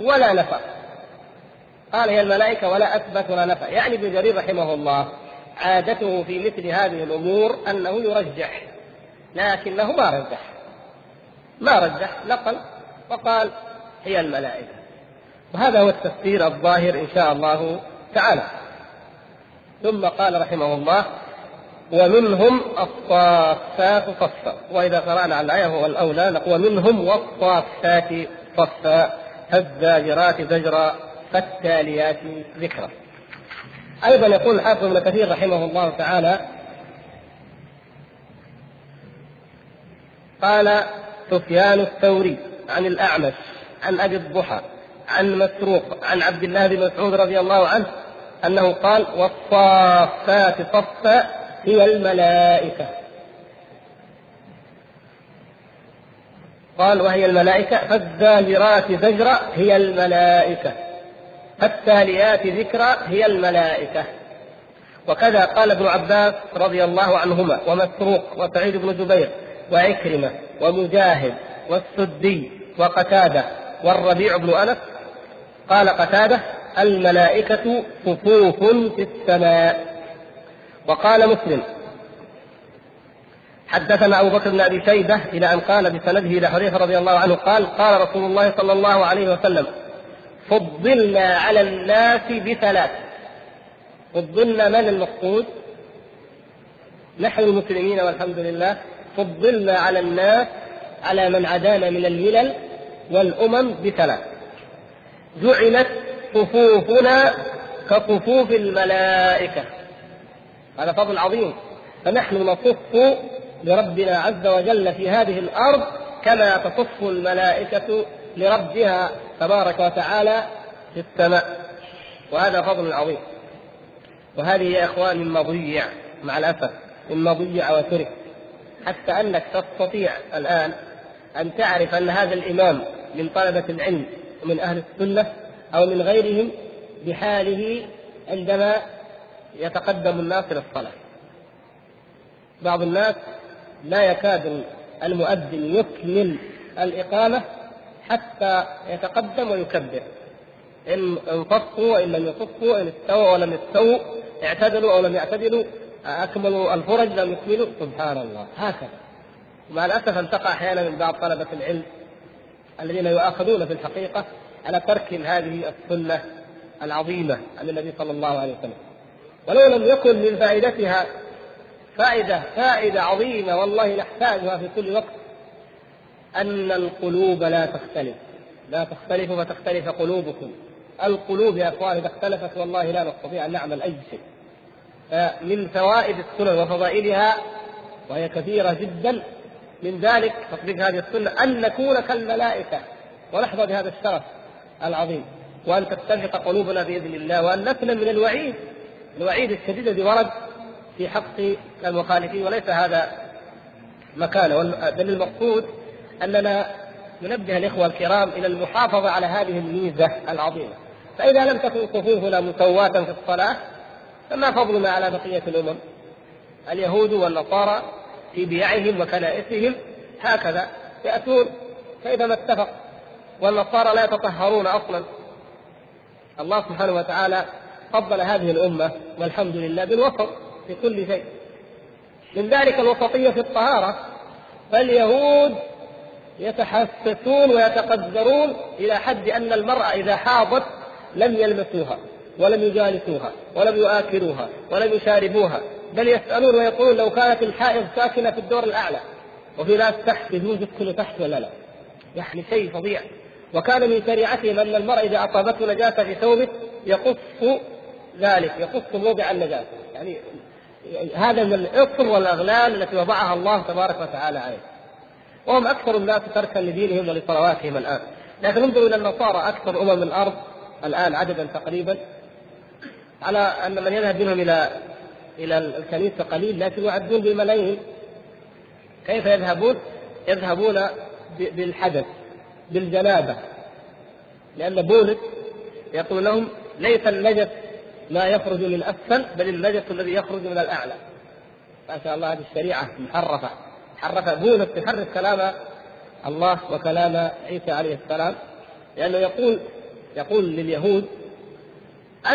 ولا نفى. قال هي الملائكة ولا أثبت ولا نفى. يعني ابن جرير رحمه الله عادته في مثل هذه الأمور أنه يرجح لكنه ما رجح. ما رجح نقل وقال هي الملائكة. وهذا هو التفسير الظاهر إن شاء الله تعالى. ثم قال رحمه الله ومنهم الصافات صفا. وإذا قرأنا على الآية هو الأولى ومنهم والصافات صفا فالزاجرات زجرا فالتاليات ذكرا. أيضا يقول الحافظ ابن كثير رحمه الله تعالى قال سفيان الثوري عن الأعمش عن أبي الضحى عن مسروق عن عبد الله بن مسعود رضي الله عنه أنه قال والصافات صفا هي الملائكة. قال وهي الملائكة فالزاجرات زجرا هي الملائكة. فالتاليات ذكرى هي الملائكة. وكذا قال ابن عباس رضي الله عنهما ومسروق وسعيد بن جبير وعكرمة ومجاهد والسدي وقتادة والربيع بن أنس. قال قتادة الملائكة صفوف في السماء. وقال مسلم حدثنا أبو بكر بن أبي شيبة إلى أن قال بسنده إلى حذيفة رضي الله عنه قال قال رسول الله صلى الله عليه وسلم فضلنا على الناس بثلاث فضلنا من المقصود؟ نحن المسلمين والحمد لله فضلنا على الناس على من عدانا من الملل والأمم بثلاث جعلت صفوفنا كصفوف الملائكة هذا فضل عظيم. فنحن نصف لربنا عز وجل في هذه الأرض كما تصف الملائكة لربها تبارك وتعالى في السماء. وهذا فضل عظيم. وهذه يا إخوان مما ضيع مع الأسف مما ضيع وترك. حتى أنك تستطيع الآن أن تعرف أن هذا الإمام من طلبة العلم من أهل السنة أو من غيرهم بحاله عندما يتقدم الناس إلى الصلاة بعض الناس لا يكاد المؤذن يكمل الإقامة حتى يتقدم ويكبر. إن انفصوا وإن لم يصفوا إن استووا ولم يستووا اعتدلوا أو لم يعتدلوا أكملوا الفرج لم يكملوا. سبحان الله. هكذا. مع الأسف أن تقع أحيانا من بعض طلبة العلم الذين يؤاخذون في الحقيقة على ترك هذه السنة العظيمة عن النبي صلى الله عليه وسلم. ولو لم يكن من فائدتها فائدة فائدة عظيمة والله نحتاجها في كل وقت أن القلوب لا تختلف. لا تختلف فتختلف قلوبكم. القلوب يا أخوان إذا اختلفت والله لا نستطيع أن نعمل أي شيء. من فوائد السنن وفضائلها وهي كثيرة جدا من ذلك تطبيق هذه السنة أن نكون كالملائكة. ونحظى بهذا الشرف العظيم. وأن تتفق قلوبنا بإذن الله وأن نسلم من الوعيد. الوعيد الشديد الذي ورد في حق المخالفين وليس هذا مكانه. بل المقصود أننا ننبه الإخوة الكرام إلى المحافظة على هذه الميزة العظيمة. فإذا لم تكن صفوفنا مسواه في الصلاة فما فضلنا على بقية الأمم؟ اليهود والنصارى في بيعهم وكنائسهم هكذا يأتون. فإذا ما اتفق والنصارى لا يتطهرون أصلا الله سبحانه وتعالى فضل هذه الأمة والحمد لله بالوسط في كل شيء من ذلك الوسطية في الطهارة فاليهود يتحسسون ويتقدرون إلى حد أن المرأة إذا حاضت لم يلمسوها ولم يجالسوها ولم يؤكلوها ولم يشاربوها بل يسألون ويقولون لو كانت الحائض ساكنة في الدور الأعلى وفي ناس تحت يجوز يسكنوا تحت ولا لا؟ يعني شيء فظيع وكان من شريعتهم أن المرء إذا أصابته نجاسة في ثوبه يقص ذلك يقص موضع النجاسه يعني هذا من العطر والأغلال التي وضعها الله تبارك وتعالى عليه. وهم أكثر الناس تركا لدينهم ولصلواتهم الآن. لكن انظروا إلى النصارى أكثر أمم الأرض الآن عددا تقريبا. على أن من يذهب منهم إلى إلى الكنيسة قليل لكن يعدون بالملايين. كيف يذهبون؟ يذهبون بالحدث بالجنابة. لأن بولس يقول لهم ليس النجس ما يخرج من أسفل بل النجس الذي يخرج من الأعلى. ما شاء الله هذه الشريعة محرفة. حرف بولس يحرف كلام الله وكلام عيسى عليه السلام. لأنه يقول يقول لليهود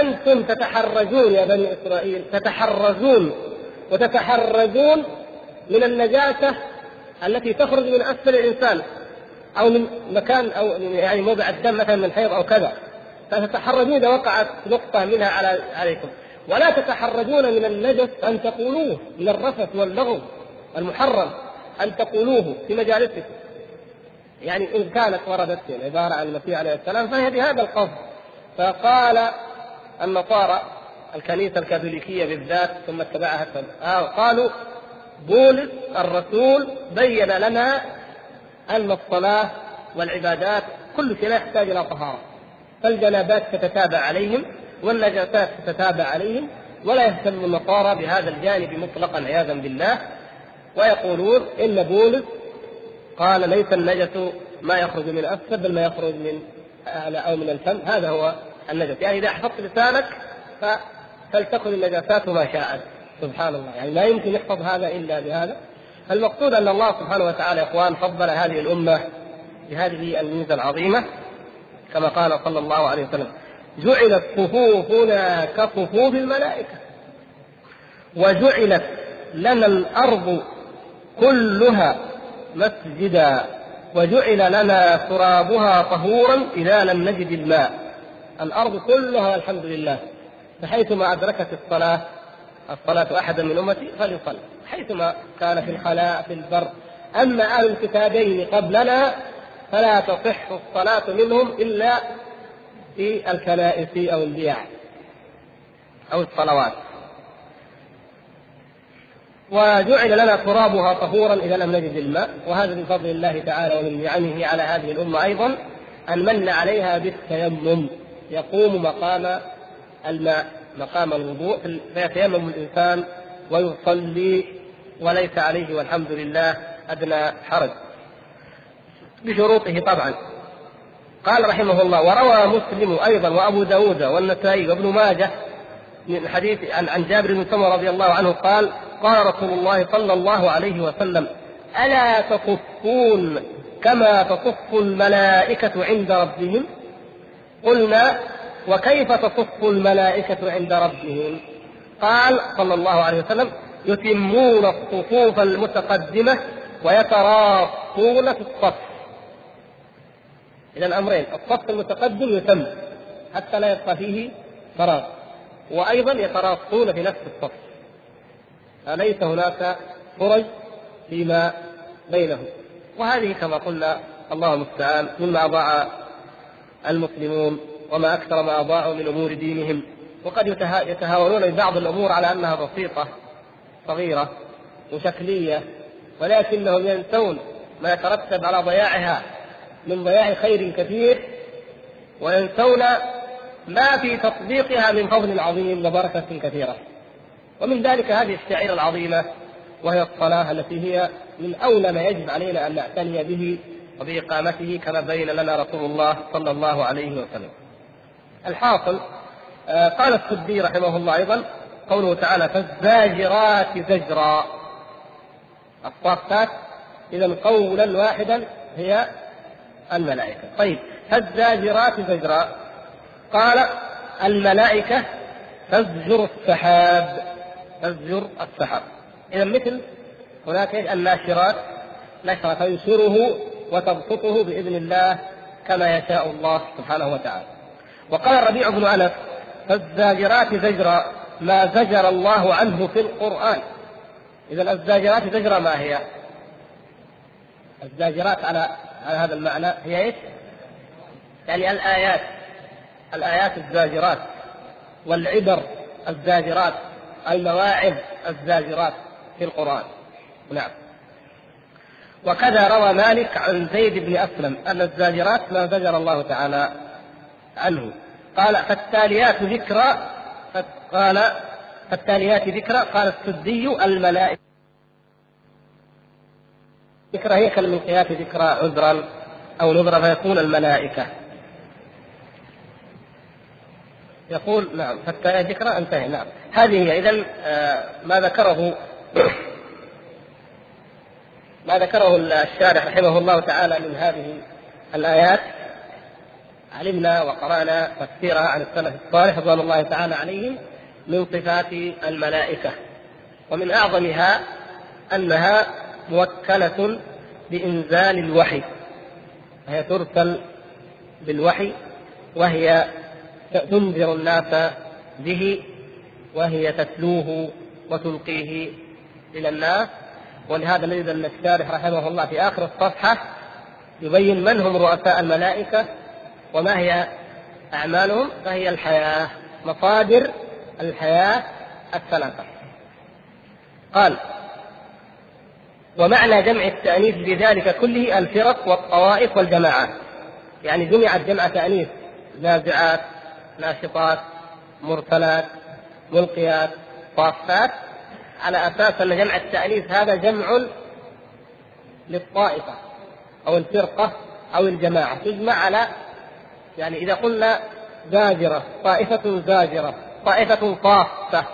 أنتم تتحرجون يا بني إسرائيل تتحرزون وتتحرزون من النجاسة التي تخرج من أسفل الإنسان أو من مكان أو يعني موضع الدم مثلا من حيض أو كذا. فتتحرجون إذا وقعت نقطة منها على عليكم. ولا تتحرجون من النجس أن تقولوه من الرفث واللغو المحرم أن تقولوه في مجالسكم. يعني إن كانت وردت العبارة عن المسيح عليه السلام فهي بهذا القصد فقال النصارى الكنيسة الكاثوليكية بالذات ثم اتبعها آه قالوا بولس الرسول بين لنا أن الصلاة والعبادات كل شيء لا يحتاج إلى طهارة. فالجنابات تتتابع عليهم والنجاسات تتتابع عليهم ولا يهتم النصارى بهذا الجانب مطلقا عياذا بالله. ويقولون إن بولس قال ليس النجس ما يخرج من اسفل بل ما يخرج من أو من الفم. هذا هو النجس. يعني إذا حفظت لسانك فلتكن النجاسات ما شاءت سبحان الله. يعني لا يمكن يحفظ هذا إلا بهذا. المقصود أن الله سبحانه وتعالى يا إخوان فضل هذه الأمة بهذه الميزة العظيمة. كما قال صلى الله عليه وسلم جعلت صفوفنا كصفوف الملائكة. وجعلت لنا الأرض كلها مسجدا وجعل لنا ترابها طهورا إذا لم نجد الماء. الأرض كلها الحمد لله. فحيثما أدركت الصلاة الصلاة احدا من أمتي فليصلي. حيثما كان في الخلاء في البر. أما أهل الكتابين قبلنا فلا تصح الصلاة منهم إلا في الكنائس أو البيع أو الصلوات. وجعل لنا ترابها طهورا إذا لم نجد الماء. وهذا من فضل الله تعالى ومن نعمه على هذه الأمة أيضا أن من عليها بالتيمم يقوم مقام الماء مقام الوضوء. فيتيمم الإنسان ويصلي وليس عليه والحمد لله أدنى حرج. بشروطه طبعا. قال رحمه الله وروى مسلم أيضا وأبو داود والنسائي وابن ماجه من حديث عن جابر بن سمرة رضي الله عنه قال قال رسول الله صلى الله عليه وسلم ألا تصفون كما تصف الملائكة عند ربهم؟ قلنا وكيف تصف الملائكة عند ربهم؟ قال صلى الله عليه وسلم يتمون الصفوف المتقدمة ويتراصون في الصف. اذا الأمرين الصف المتقدم يتم حتى لا يبقى فيه فراغ. وأيضا يتراصون في نفس الصف. فليس هناك فرج فيما بينهم؟ وهذه كما قلنا الله المستعان مما أضاع المسلمون وما أكثر ما أضاعوا من أمور دينهم. وقد يتهاونون ببعض الأمور على أنها بسيطة صغيرة وشكلية ولكنهم ينسون ما يترتب على ضياعها. من ضياع خير كثير وينسون ما في تطبيقها من فضل عظيم وبركة كثيرة. ومن ذلك هذه الشعيرة العظيمة وهي الصلاة التي هي من أولى ما يجب علينا أن نعتني به وبإقامته كما بين لنا رسول الله صلى الله عليه وسلم. الحاصل آه، قال السدي رحمه الله أيضا قوله تعالى فالزاجرات زجرا الصافات إذا قولا واحدا هي الملائكة. طيب فالزاجرات زجرا قال الملائكة تزجر السحاب تزجر السحاب. إذا مثل هناك الناشرات. نشرة تنشره وتبسطه بإذن الله كما يشاء الله سبحانه وتعالى. وقال الربيع بن أنس فالزاجرات زجرا ما زجر الله عنه في القرآن. إذا الزاجرات زجرا ما هي؟ الزاجرات على على هذا المعنى هي إيش؟ يعني الآيات الآيات الزاجرات والعبر الزاجرات المواعظ الزاجرات في القرآن. نعم. وكذا روى مالك عن زيد بن أسلم أن الزاجرات ما زجر الله تعالى عنه. قال فالتاليات ذكرى قال فالتاليات ذكرى قال السدي الملائكة. ذكرى هي كالملقيات ذكرى عذرا أو نذرا فيكون الملائكة. يقول نعم حتى ذكرى انتهي نعم. هذه هي اذا آه، ما ذكره ما ذكره الشارح رحمه الله تعالى من هذه الآيات. علمنا وقرأنا تفسيرها عن السلف الصالح رضوان الله تعالى عليهم من صفات الملائكة. ومن أعظمها أنها موكلة بإنزال الوحي. فهي ترسل بالوحي وهي تنذر الناس به وهي تتلوه وتلقيه إلى الناس. ولهذا نجد أن الشارح رحمه الله في آخر الصفحة يبين من هم رؤساء الملائكة وما هي أعمالهم فهي الحياة مصادر الحياة الثلاثه قال ومعنى جمع التأنيث بذلك كله الفرق والطوائف والجماعات. يعني جمعت جمع تأنيث نازعات ناشطات مرسلات ملقيات صافات على أساس أن جمع التأنيث هذا جمع للطائفة أو الفرقة أو الجماعة. تجمع على يعني إذا قلنا زاجرة طائفة زاجرة طائفة صافه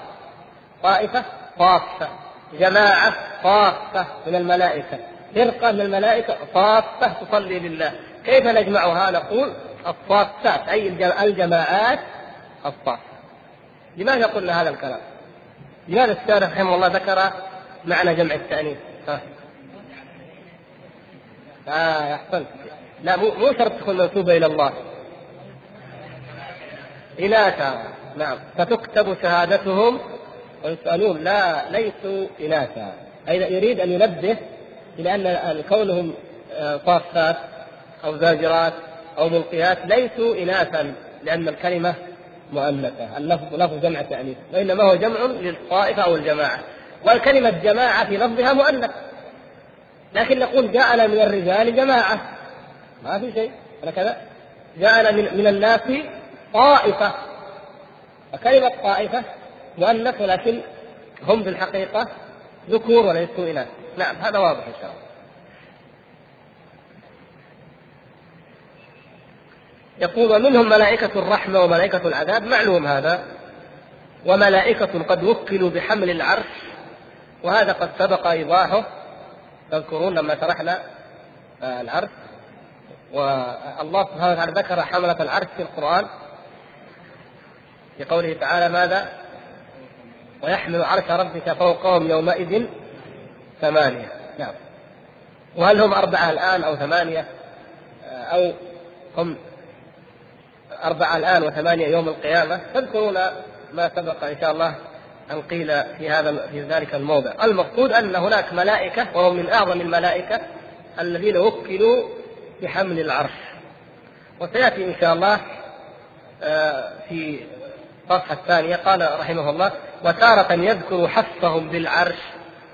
طائفة صافه جماعة صافه من الملائكة. فرقة من الملائكة صافه تصلي لله. كيف نجمعها؟ نقول الصافات أي الجماعات الصافة لماذا قلنا هذا الكلام؟ لماذا الشارح رحمه الله ذكر معنى جمع التأنيث؟ آه أحسنت. لا مو مو شرط تكون منسوبة إلى الله. إناثا نعم. فتكتب شهادتهم ويسألون لا ليسوا إناثا. أي يريد أن ينبه إلى أن كونهم آه، صافات أو زاجرات أو ملقيات ليسوا إناثا لأن الكلمة مؤنثة. اللفظ لفظ جمع تأنيث. وإنما هو جمع للطائفة أو الجماعة. والكلمة جماعة في لفظها مؤنث لكن نقول جاءنا من الرجال جماعة. ما في شيء. هكذا جاءنا من, من الناس طائفة. فكلمة طائفة مؤنث ولكن هم في الحقيقة ذكور وليسوا إناث. نعم هذا واضح إن شاء الله. يقول ومنهم ملائكة الرحمة وملائكة العذاب. معلوم هذا. وملائكة قد وكلوا بحمل العرش وهذا قد سبق إيضاحه. تذكرون لما شرحنا آه، العرش. والله سبحانه وتعالى ذكر حملة العرش في القرآن. في قوله تعالى ماذا؟ ويحمل عرش ربك فوقهم يومئذ ثمانية. نعم. وهل هم أربعة الآن أو ثمانية؟ آه، أو هم أربعة الآن وثمانية يوم القيامة؟ تذكرون ما سبق إن شاء الله أن قيل في هذا في ذلك الموضع. المقصود أن هناك ملائكة وهم من أعظم الملائكة الذين وكلوا بحمل العرش. وسيأتي إن شاء الله آه، في الصفحة الثانية قال رحمه الله وتارة يذكر حفهم بالعرش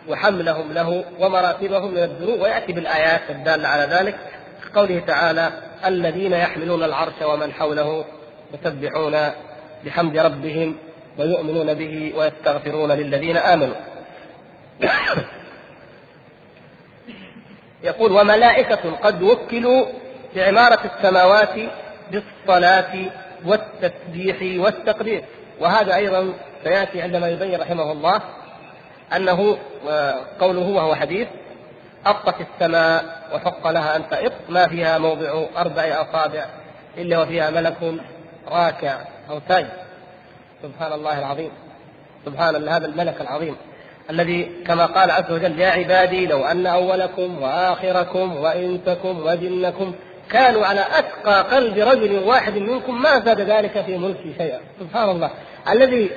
وحملهم له ومراتبهم من الذنوب ويأتي بالآيات الدالة على ذلك قوله تعالى الذين يحملون العرش ومن حوله يسبحون بحمد ربهم ويؤمنون به ويستغفرون للذين آمنوا. يقول وملائكة قد وكلوا بعمارة السماوات بالصلاة والتسبيح والتقدير وهذا أيضا سيأتي عندما يبين رحمه الله أنه قوله وهو حديث أطت السماء وحق لها أن تئط ما فيها موضع أربع أصابع إلا وفيها ملك راكع أو ساجد سبحان الله العظيم. سبحان هذا الملك العظيم. الذي كما قال عز وجل يا عبادي لو أن أولكم وآخركم وإنسكم وجنكم كانوا على أتقى قلب رجل واحد منكم ما زاد ذلك في ملكي شيئا. سبحان الله. الذي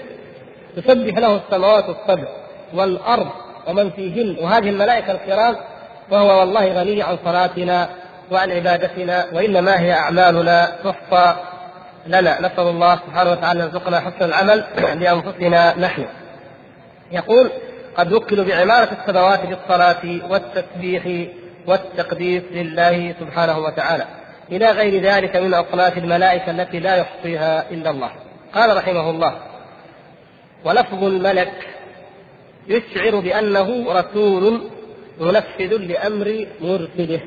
تسبح له السماوات السبع والأرض ومن فيهن وهذه الملائكة الكرام وهو والله غني عن صلاتنا وعن عبادتنا وإنما هي أعمالنا. تحصى لنا. نسأل الله سبحانه وتعالى أن يرزقنا حسن العمل لأنفسنا نحن. يقول قد وكلوا بعمارة السماوات بالصلاة والتسبيح والتقديس لله سبحانه وتعالى إلى غير ذلك من أصناف الملائكة التي لا يحصيها إلا الله. قال رحمه الله ولفظ الملك يشعر بأنه رسول منفذ لأمر مرسله.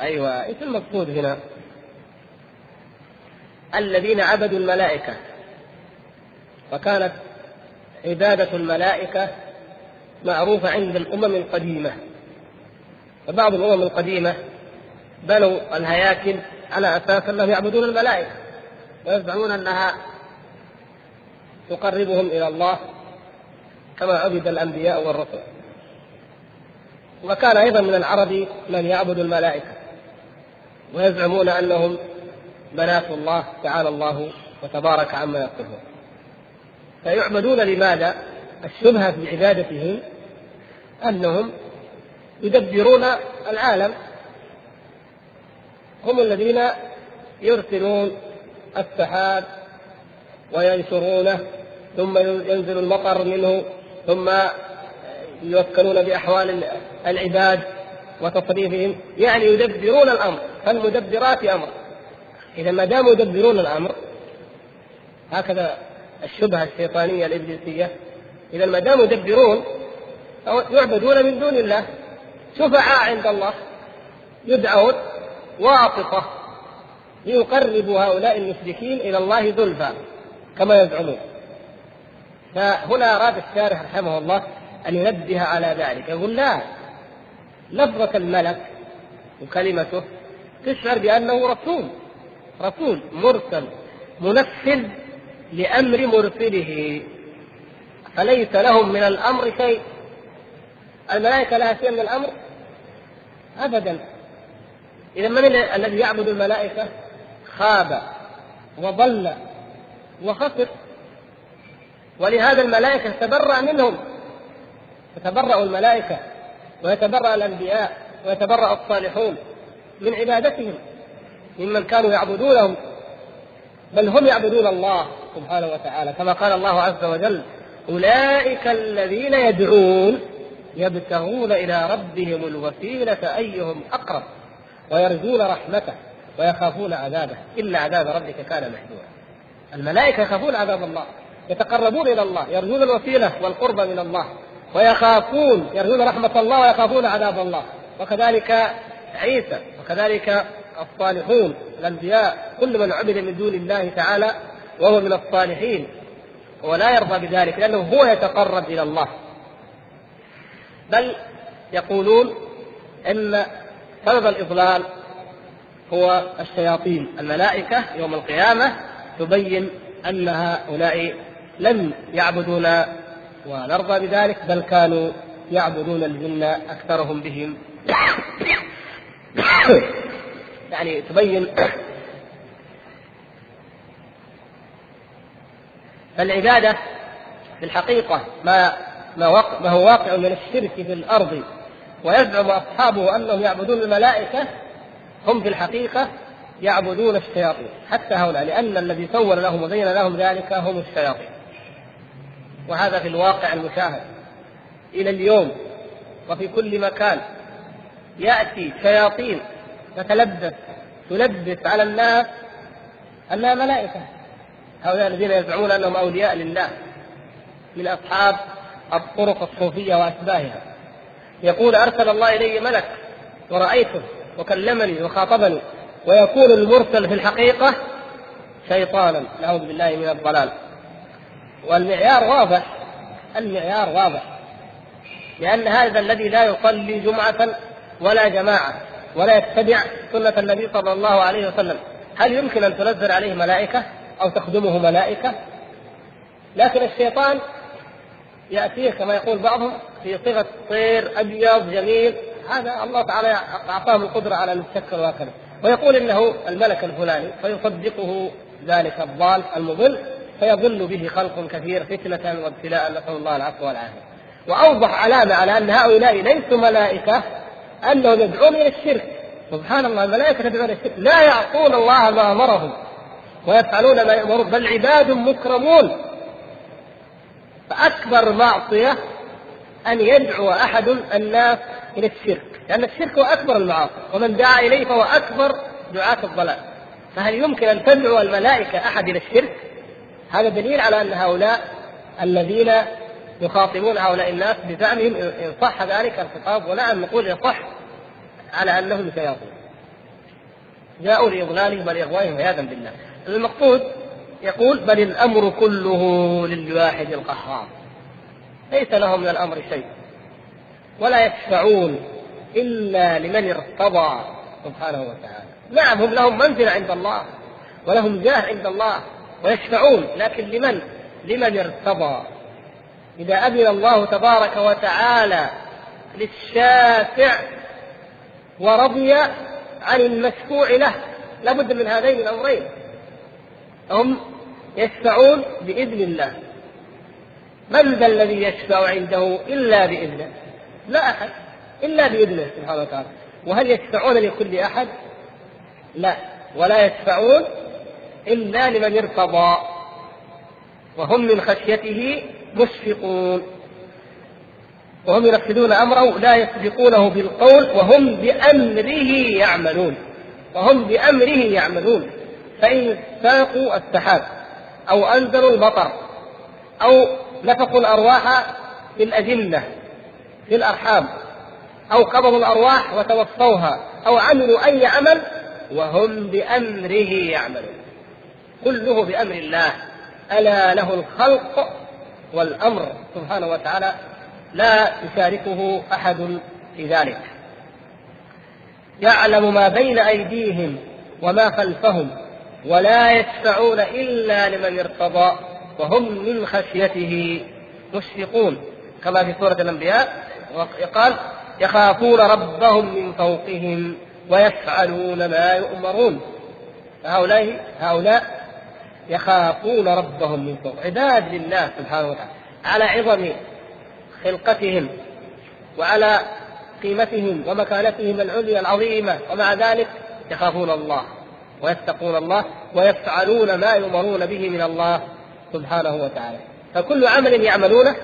أيوة إيش المقصود هنا؟ الذين عبدوا الملائكة وكانت عبادة الملائكة معروفة عند الأمم القديمة. فبعض الأمم القديمة بنوا الهياكل على أساس أنهم يعبدون الملائكة ويزعمون أنها تقربهم إلى الله كما عبد الأنبياء والرسل وكان أيضا من العرب من يعبد الملائكة ويزعمون أنهم بنات الله تعالى الله وتبارك عما يصفون فيعبدون لماذا؟ الشبهة في عبادتهم أنهم يدبرون العالم. هم الذين يرسلون السحاب وينشرونه ثم ينزل المطر منه ثم يوكلون بأحوال العباد وتصريفهم. يعني يدبرون الأمر. فالمدبرات أمر. إذا ما داموا يدبرون الأمر هكذا الشبهة الشيطانية الإبليسية. إذا ما داموا يدبرون يعبدون من دون الله. شفعاء عند الله. يدعون واسطة ليقرب هؤلاء المشركين إلى الله زلفى كما يزعمون. فهنا أراد الشارح رحمه الله أن ينبه على ذلك. يقول لا لفظة الملك وكلمته تشعر بأنه رسول رسول مرسل منفذ لأمر مرسله. فليس لهم من الأمر شيء. الملائكة لها شيء من الأمر؟ أبدا. إذا من الذي يعبد الملائكة؟ خاب وضل وخسر. ولهذا الملائكة تبرأ منهم. تتبرأ الملائكة ويتبرأ الأنبياء ويتبرأ الصالحون من عبادتهم ممن كانوا يعبدونهم. بل هم يعبدون الله سبحانه وتعالى كما قال الله عز وجل أولئك الذين يدعون يبتغون إلى ربهم الوسيلة أيهم أقرب ويرجون رحمته ويخافون عذابه. إن عذاب ربك كان محذورا. الملائكة يخافون عذاب الله يتقربون إلى الله يرجون الوسيلة والقرب من الله ويخافون يرجون رحمة الله ويخافون عذاب الله. وكذلك عيسى وكذلك الصالحون الأنبياء كل من عبد من دون الله تعالى وهو من الصالحين. ولا يرضى بذلك لأنه هو يتقرب إلى الله. بل يقولون إن سبب الإضلال هو الشياطين. الملائكة يوم القيامة تبين أن هؤلاء لم يعبدون ونرضى بذلك بل كانوا يعبدون الجن أكثرهم بهم. يعني تبين فالعباده في الحقيقة ما ما هو واقع من الشرك في الأرض ويزعم أصحابه أنهم يعبدون الملائكة هم في الحقيقة يعبدون الشياطين حتى هؤلاء لأن الذي سول لهم وزين لهم ذلك هم الشياطين. وهذا في الواقع المشاهد. إلى اليوم وفي كل مكان يأتي شياطين تتلبس تلبس على الناس أنها ملائكة. هؤلاء الذين يزعمون أنهم أولياء لله من أصحاب الطرق الصوفية وأشباهها يقول أرسل الله إلي ملك ورأيته وكلمني وخاطبني ويكون المرسل في الحقيقة شيطانا. نعوذ بالله من الضلال. والمعيار واضح المعيار واضح لأن هذا الذي لا يصلي جمعة ولا جماعة ولا يتبع سنة النبي صلى الله عليه وسلم. هل يمكن أن تنزل عليه ملائكة أو تخدمه ملائكة؟ لكن الشيطان يأتيه كما يقول بعضهم في صفة طير أبيض جميل. هذا الله تعالى أعطاهم القدرة على أن يتشكل ويقول إنه الملك الفلاني فيصدقه ذلك الضال المضل فيضل به خلق كثير فتنة وابتلاء. نسأل الله العفو والعافية. وأوضح علامة على أن هؤلاء ليسوا ملائكة أنهم يدعون إلى الشرك. سبحان الله الملائكة تدعون إلى الشرك. لا يعصون الله ما أمرهم ويفعلون ما يؤمرون بل عباد مكرمون. فأكبر معصية أن يدعو أحد الناس إلى الشرك لأن الشرك هو أكبر المعاصي ومن دعا إليه فهو أكبر دعاة الضلال. فهل يمكن أن تدعو الملائكة أحد إلى الشرك؟ هذا دليل على أن هؤلاء الذين يخاطبون هؤلاء الناس بزعمهم إن صح ذلك الخطاب ونعم نقول يصح على أنهم شياطين جاءوا لإضلالهم ولإغوائهم عياذا بالله. المقصود يقول بل الأمر كله للواحد القهار. ليس لهم من الأمر شيء. ولا يشفعون إلا لمن ارتضى سبحانه وتعالى. نعم هم لهم منزلة عند الله ولهم جاه عند الله ويشفعون لكن لمن؟ لمن ارتضى. إذا أذن الله تبارك وتعالى للشافع ورضي عن المشفوع له لابد من هذين الأمرين. هم يشفعون بإذن الله. من ذا الذي يشفع عنده إلا بإذنه؟ لا أحد. إلا بإذنه سبحانه وتعالى. وهل يشفعون لكل أحد؟ لا. ولا يشفعون إلا لمن ارتضى. وهم من خشيته مشفقون. وهم ينفذون أمره لا يسبقونه بالقول وهم بأمره يعملون. وهم بأمره يعملون. فإن ساقوا السحاب. أو أنزلوا المطر أو نفخوا الأرواح في الأجنة في الأرحام أو قبضوا الأرواح وتوفوها أو عملوا أي عمل وهم بأمره يعملون. كله بأمر الله. ألا له الخلق والأمر سبحانه وتعالى لا يشاركه أحد في ذلك. يعلم ما بين أيديهم وما خلفهم. ولا يشفعون إلا لمن ارتضى وهم من خشيته مشفقون. كما في سورة الأنبياء قال يخافون ربهم من فوقهم ويفعلون ما يؤمرون. هؤلاء هؤلاء يخافون ربهم من فوق. عباد لله سبحانه وتعالى على عظم خلقتهم وعلى قيمتهم ومكانتهم العليا العظيمة ومع ذلك يخافون الله. ويتقون الله ويفعلون ما يؤمرون به من الله سبحانه وتعالى. فكل عمل يعملونه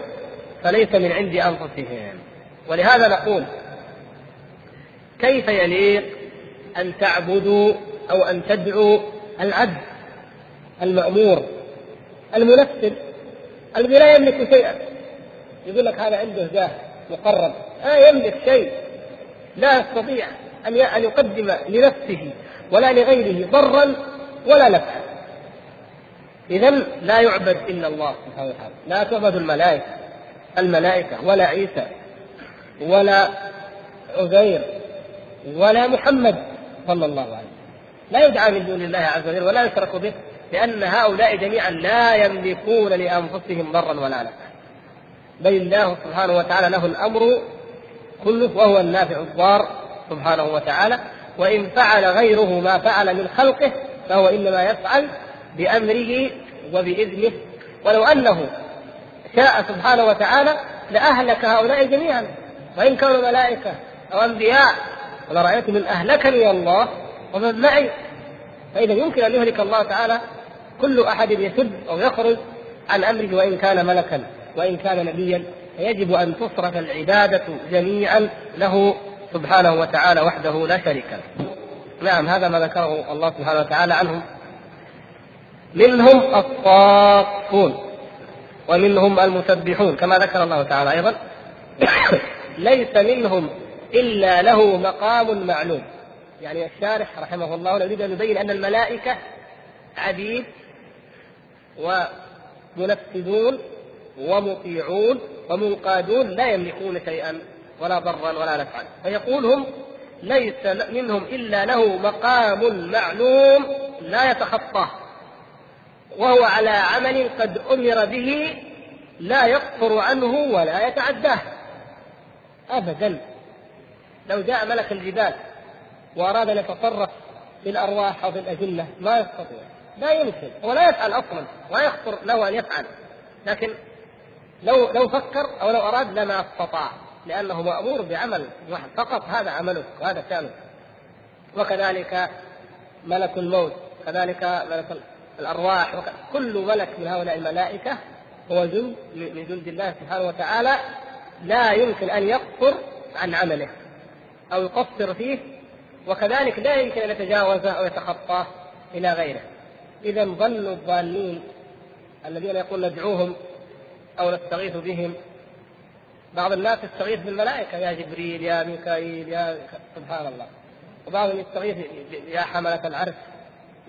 فليس من عند أنفسهم. ولهذا نقول كيف يليق أن تعبدوا أو أن تدعوا العبد المأمور المنفذ؟ الذي لا يملك شيئا. يقول لك هذا عنده جاه مقرب. لا يملك شيء. لا يستطيع أن أن يقدم لنفسه. ولا لغيره ضرا ولا نفعا. إذا لا يعبد إلا الله سبحانه وتعالى. لا تعبد الملائكة الملائكة ولا عيسى ولا عزير ولا محمد صلى الله عليه وسلم. لا يدعى من دون الله عز وجل ولا يشرك به لأن هؤلاء جميعا لا يملكون لأنفسهم ضرا ولا نفعا. بل الله سبحانه وتعالى له الأمر كله وهو النافع الضار سبحانه وتعالى. وإن فعل غيره ما فعل من خلقه فهو إنما يفعل بأمره وبإذنه. ولو أنه شاء سبحانه وتعالى لأهلك هؤلاء جميعا وإن كانوا ملائكة أو أنبياء. ولرأيت من أهلكني الله ومن معي فإذا يمكن أن يهلك الله تعالى كل أحد يسد أو يخرج عن أمره وإن كان ملكا وإن كان نبيا. فيجب أن تصرف العبادة جميعا له سبحانه وتعالى وحده لا شريك له. نعم هذا ما ذكره الله سبحانه وتعالى عنهم. منهم الصافون ومنهم المسبحون كما ذكر الله تعالى أيضا ليس منهم إلا له مقام معلوم يعني الشارح رحمه الله يريد أن يبين أن الملائكة عبيد ومنفذون ومطيعون ومنقادون لا يملكون شيئا ولا ضرا ولا نفعا. فيقول هم ليس منهم إلا له مقام معلوم لا يتخطاه وهو على عمل قد أمر به لا يقصر عنه ولا يتعداه. أبدا. لو جاء ملك الجبال وأراد أن يتصرف في الأرواح أو في الأجنة ما يستطيع. لا يمكن. هو لا يفعل أصلا ولا يخطر له أن يفعل. لكن لو لو فكر أو لو أراد لما استطاع. لأنه مأمور بعمل واحد فقط هذا عمله وهذا شأنه وكذلك ملك الموت كذلك ملك الأرواح كل ملك من هؤلاء الملائكة هو جند من جند الله سبحانه وتعالى لا يمكن أن يقصر عن عمله أو يقصر فيه وكذلك لا يمكن أن يتجاوزه أو يتخطاه إلى غيره. إذا ظنوا الضالين الذين يقول ندعوهم أو نستغيث بهم بعض الناس يستغيث بالملائكة يا جبريل يا ميكائيل يا سبحان الله. وبعضهم يستغيث يا حملة العرش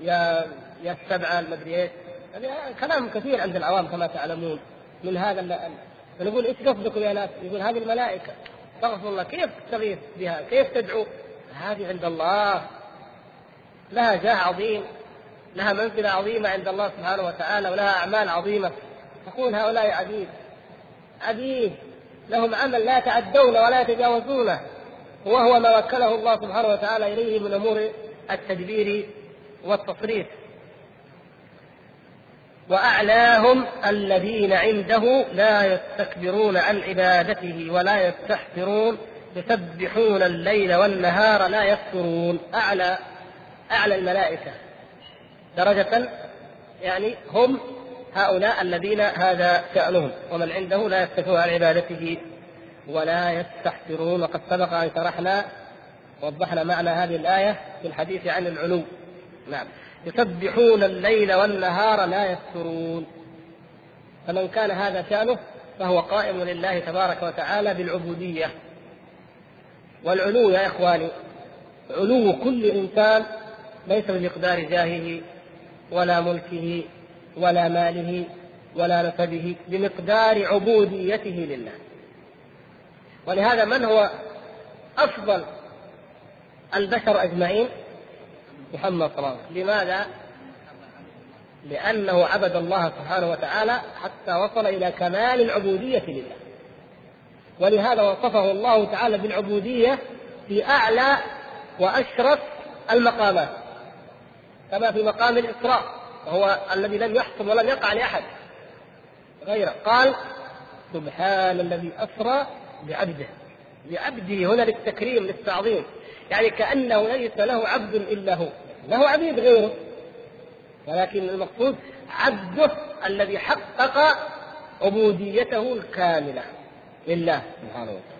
يا يا السبعة المدري إيش. يعني كلام كثير عند العوام كما تعلمون. من هذا فنقول إيش قصدكم يا ناس؟ يقول هذه الملائكة. استغفر الله كيف تستغيث بها؟ كيف تدعو؟ هذه عند الله. لها جاه عظيم لها منزلة عظيمة عند الله سبحانه وتعالى ولها أعمال عظيمة. تقول هؤلاء عبيد عبيد. لهم عمل لا يتعدون ولا يتجاوزونه وهو ما وكله الله سبحانه وتعالى إليه من أمور التدبير والتصريف. وأعلاهم الذين عنده لا يستكبرون عن عبادته ولا يستحسرون يسبحون الليل والنهار لا يفترون. أعلى أعلى الملائكة. درجة يعني هم هؤلاء الذين هذا شأنهم ومن عنده لا يستكبرون عن عبادته ولا يستحسرون وقد سبق أن شرحنا وضحنا معنى هذه الآية في الحديث عن العلو. نعم. يسبحون الليل والنهار لا يفترون. فمن كان هذا شأنه فهو قائم لله تبارك وتعالى بالعبودية. والعلو يا إخواني علو كل إنسان ليس بمقدار جاهه ولا ملكه ولا ماله ولا نسبه بمقدار عبوديته لله. ولهذا من هو أفضل البشر أجمعين؟ محمد صلى الله عليه وسلم. لماذا؟ لأنه عبد الله سبحانه وتعالى حتى وصل إلى كمال العبودية لله. ولهذا وصفه الله تعالى بالعبودية في أعلى وأشرف المقامات. كما في مقام الإسراء. وهو الذي لم يحصل ولم يقع لأحد غيره. قال سبحان الذي أسرى بعبده. بعبده هنا للتكريم للتعظيم. يعني كأنه ليس له عبد إلا هو. له عبيد غيره. ولكن المقصود عبده الذي حقق عبوديته الكاملة لله سبحانه وتعالى.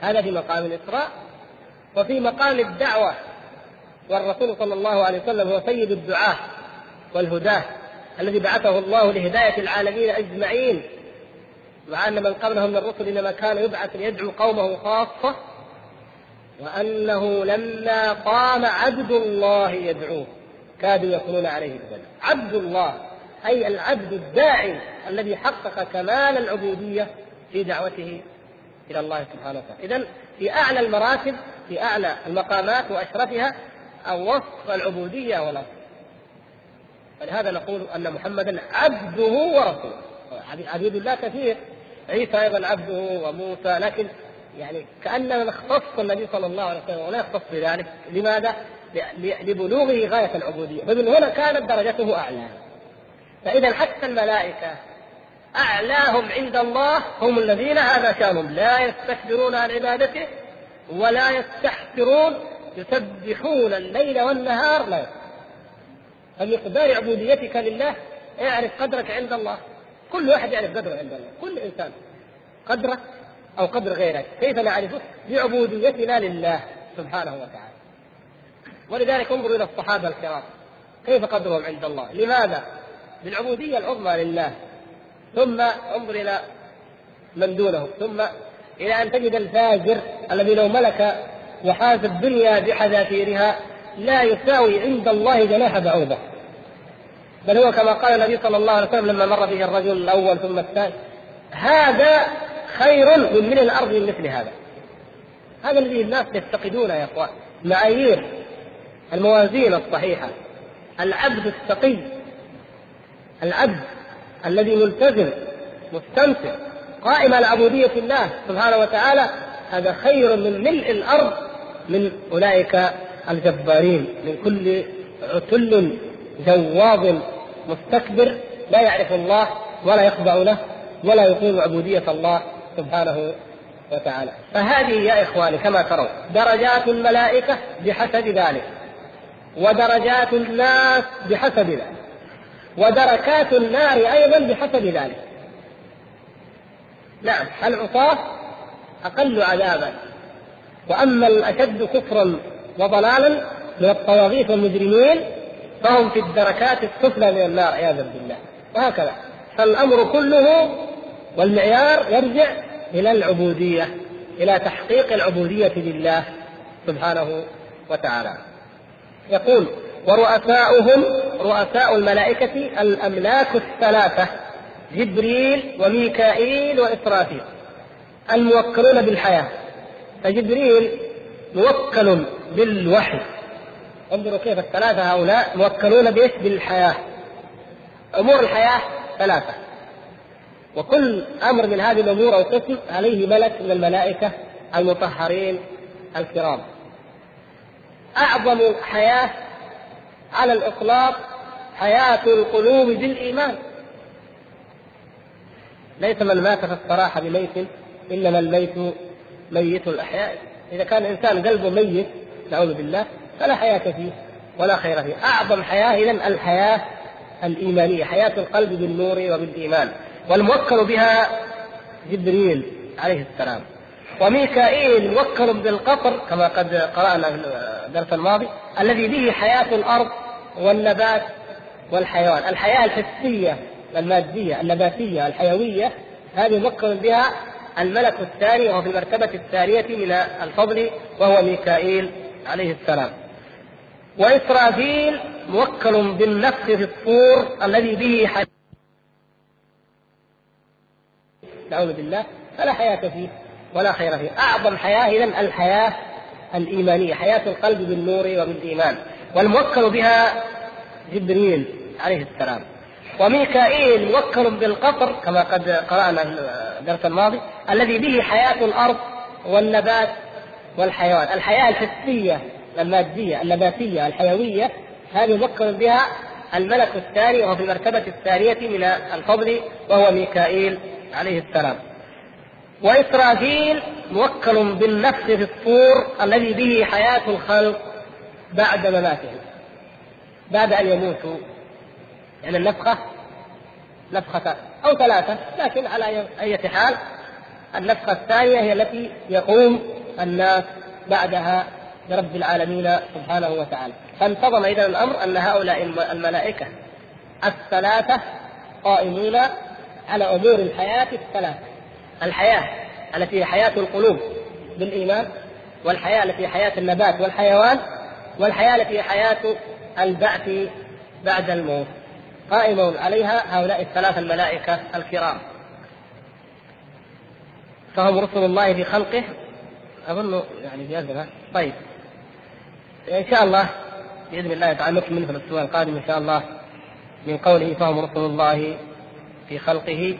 هذا في مقام الإسراء وفي مقام الدعوة. والرسول صلى الله عليه وسلم هو سيد الدعاة. والهداة الذي بعثه الله لهداية العالمين أجمعين مع ان من قبله من الرسل إنما كان يبعث ليدعو قومه خاصة وأنه لما قام عبد الله يدعوه كادوا يكونون عليه البلاء عبد الله أي العبد الداعي الذي حقق كمال العبودية في دعوته إلى الله سبحانه وتعالى. اذا في أعلى المراتب في أعلى المقامات وأشرفها أو وصف العبودية والأصل. فلهذا نقول أن محمدا عبده ورسوله. عبيد الله كثير عيسى أيضا عبده وموسى لكن يعني كاننا نختص النبي صلى الله عليه وسلم ولا يختص بذلك. لماذا؟ لبلوغه غاية العبودية. فمن هنا كانت درجته أعلى. فإذا حتى الملائكة أعلاهم عند الله هم الذين هذا شأنهم. لا يستكبرون عن عبادته ولا يستحسرون يسبحون الليل والنهار لا فمقدار عبوديتك لله اعرف قدرك عند الله. كل واحد يعرف قدره عند الله. كل إنسان. قدره أو قدر غيرك. كيف نعرفه؟ بعبوديتنا لله سبحانه وتعالى. ولذلك انظروا إلى الصحابة الكرام. كيف قدرهم عند الله؟ لماذا؟ بالعبوديه العظمى لله. ثم انظر إلى من دونه ثم إلى أن تجد الفاجر الذي لو ملك وحاز الدنيا بحذافيرها لا يساوي عند الله جناح بعوضة. بل هو كما قال النبي صلى الله عليه وسلم لما مر به الرجل الأول ثم الثاني هذا خير من ملء الأرض من مثل هذا. هذا الذي الناس يفتقدونه يا إخوان. معايير الموازين الصحيحة العبد التقي العبد الذي ملتزم مستمسك قائم على عبودية الله سبحانه وتعالى هذا خير من ملء الأرض من أولئك الجبارين من كل عتل جواظ مستكبر لا يعرف الله ولا يخضع له ولا يقيم عبودية الله سبحانه وتعالى. فهذه يا إخواني كما ترون درجات الملائكة بحسب ذلك ودرجات الناس بحسب ذلك ودركات النار أيضا بحسب ذلك. نعم العصاة أقل عذابا وأما الأشد كفرا وضلالا من الطواغيت والمجرمين فهم في الدركات السفلى من النار عياذا بالله. وهكذا. فالأمر كله والمعيار يرجع إلى العبودية إلى تحقيق العبودية لله سبحانه وتعالى. يقول ورؤساؤهم رؤساء الملائكة الأملاك الثلاثة جبريل وميكائيل وإسرافيل الموكلون بالحياة. فجبريل موكل بالوحي. انظروا كيف الثلاثة هؤلاء موكلون بإيش؟ بالحياة. أمور الحياة ثلاثة. وكل أمر من هذه الأمور أو قسم عليه ملك من الملائكة المطهرين الكرام. أعظم حياة على الإطلاق حياة القلوب بالإيمان. ليس من مات في الصراحة بميت إنما الميت ميت الأحياء. إذا كان الإنسان قلبه ميت نعوذ بالله فلا حياة فيه ولا خير فيه. أعظم حياة إذا الحياة الإيمانية حياة القلب بالنور وبالإيمان. والموكل بها جبريل عليه السلام. وميكائيل موكل بالقطر كما قد قرأنا في الدرس الماضي الذي به حياة الأرض والنبات والحيوان. الحياة الحسية المادية النباتية الحيوية هذه موكل بها الملك الثاني وهو في المرتبة الثانية من الفضل وهو ميكائيل عليه السلام. وإسرافيل موكل بالنفخ في الصور الذي به حياة نعوذ بالله فلا حياة فيه ولا خير فيه. أعظم حياة إذا الحياة الإيمانية حياة القلب بالنور وبالإيمان. والموكل بها جبريل عليه السلام. وميكائيل موكل بالقطر كما قد قرأنا الدرس الماضي الذي به حياة الأرض والنبات والحيوان. الحياة الحسية المادية النباتية الحيوية هذه موكل بها الملك الثاني وهو في المرتبة الثانية من الفضل وهو ميكائيل عليه السلام. وإسرافيل موكل بالنفخ في الصور الذي به حياة الخلق بعد مماتهم بعد أن يموتوا يعني النفخة نفخة أو ثلاثة لكن على أي حال النفخة الثانية هي التي يقوم الناس بعدها برب العالمين سبحانه وتعالى. فانتظم إذا الأمر أن هؤلاء الملائكة الثلاثة قائمون على أمور الحياة الثلاث الحياة التي هي حياة القلوب بالإيمان والحياة التي هي حياة النبات والحيوان والحياة التي هي حياة البعث بعد الموت. قائم عليها هؤلاء الثلاث الملائكة الكرام. فهم رسل الله في خلقه. أظن يعني هذا طيب. إن شاء الله بإذن الله تعالى نكمل في الأسبوع القادم إن شاء الله من قوله فهم رسل الله في خلقه.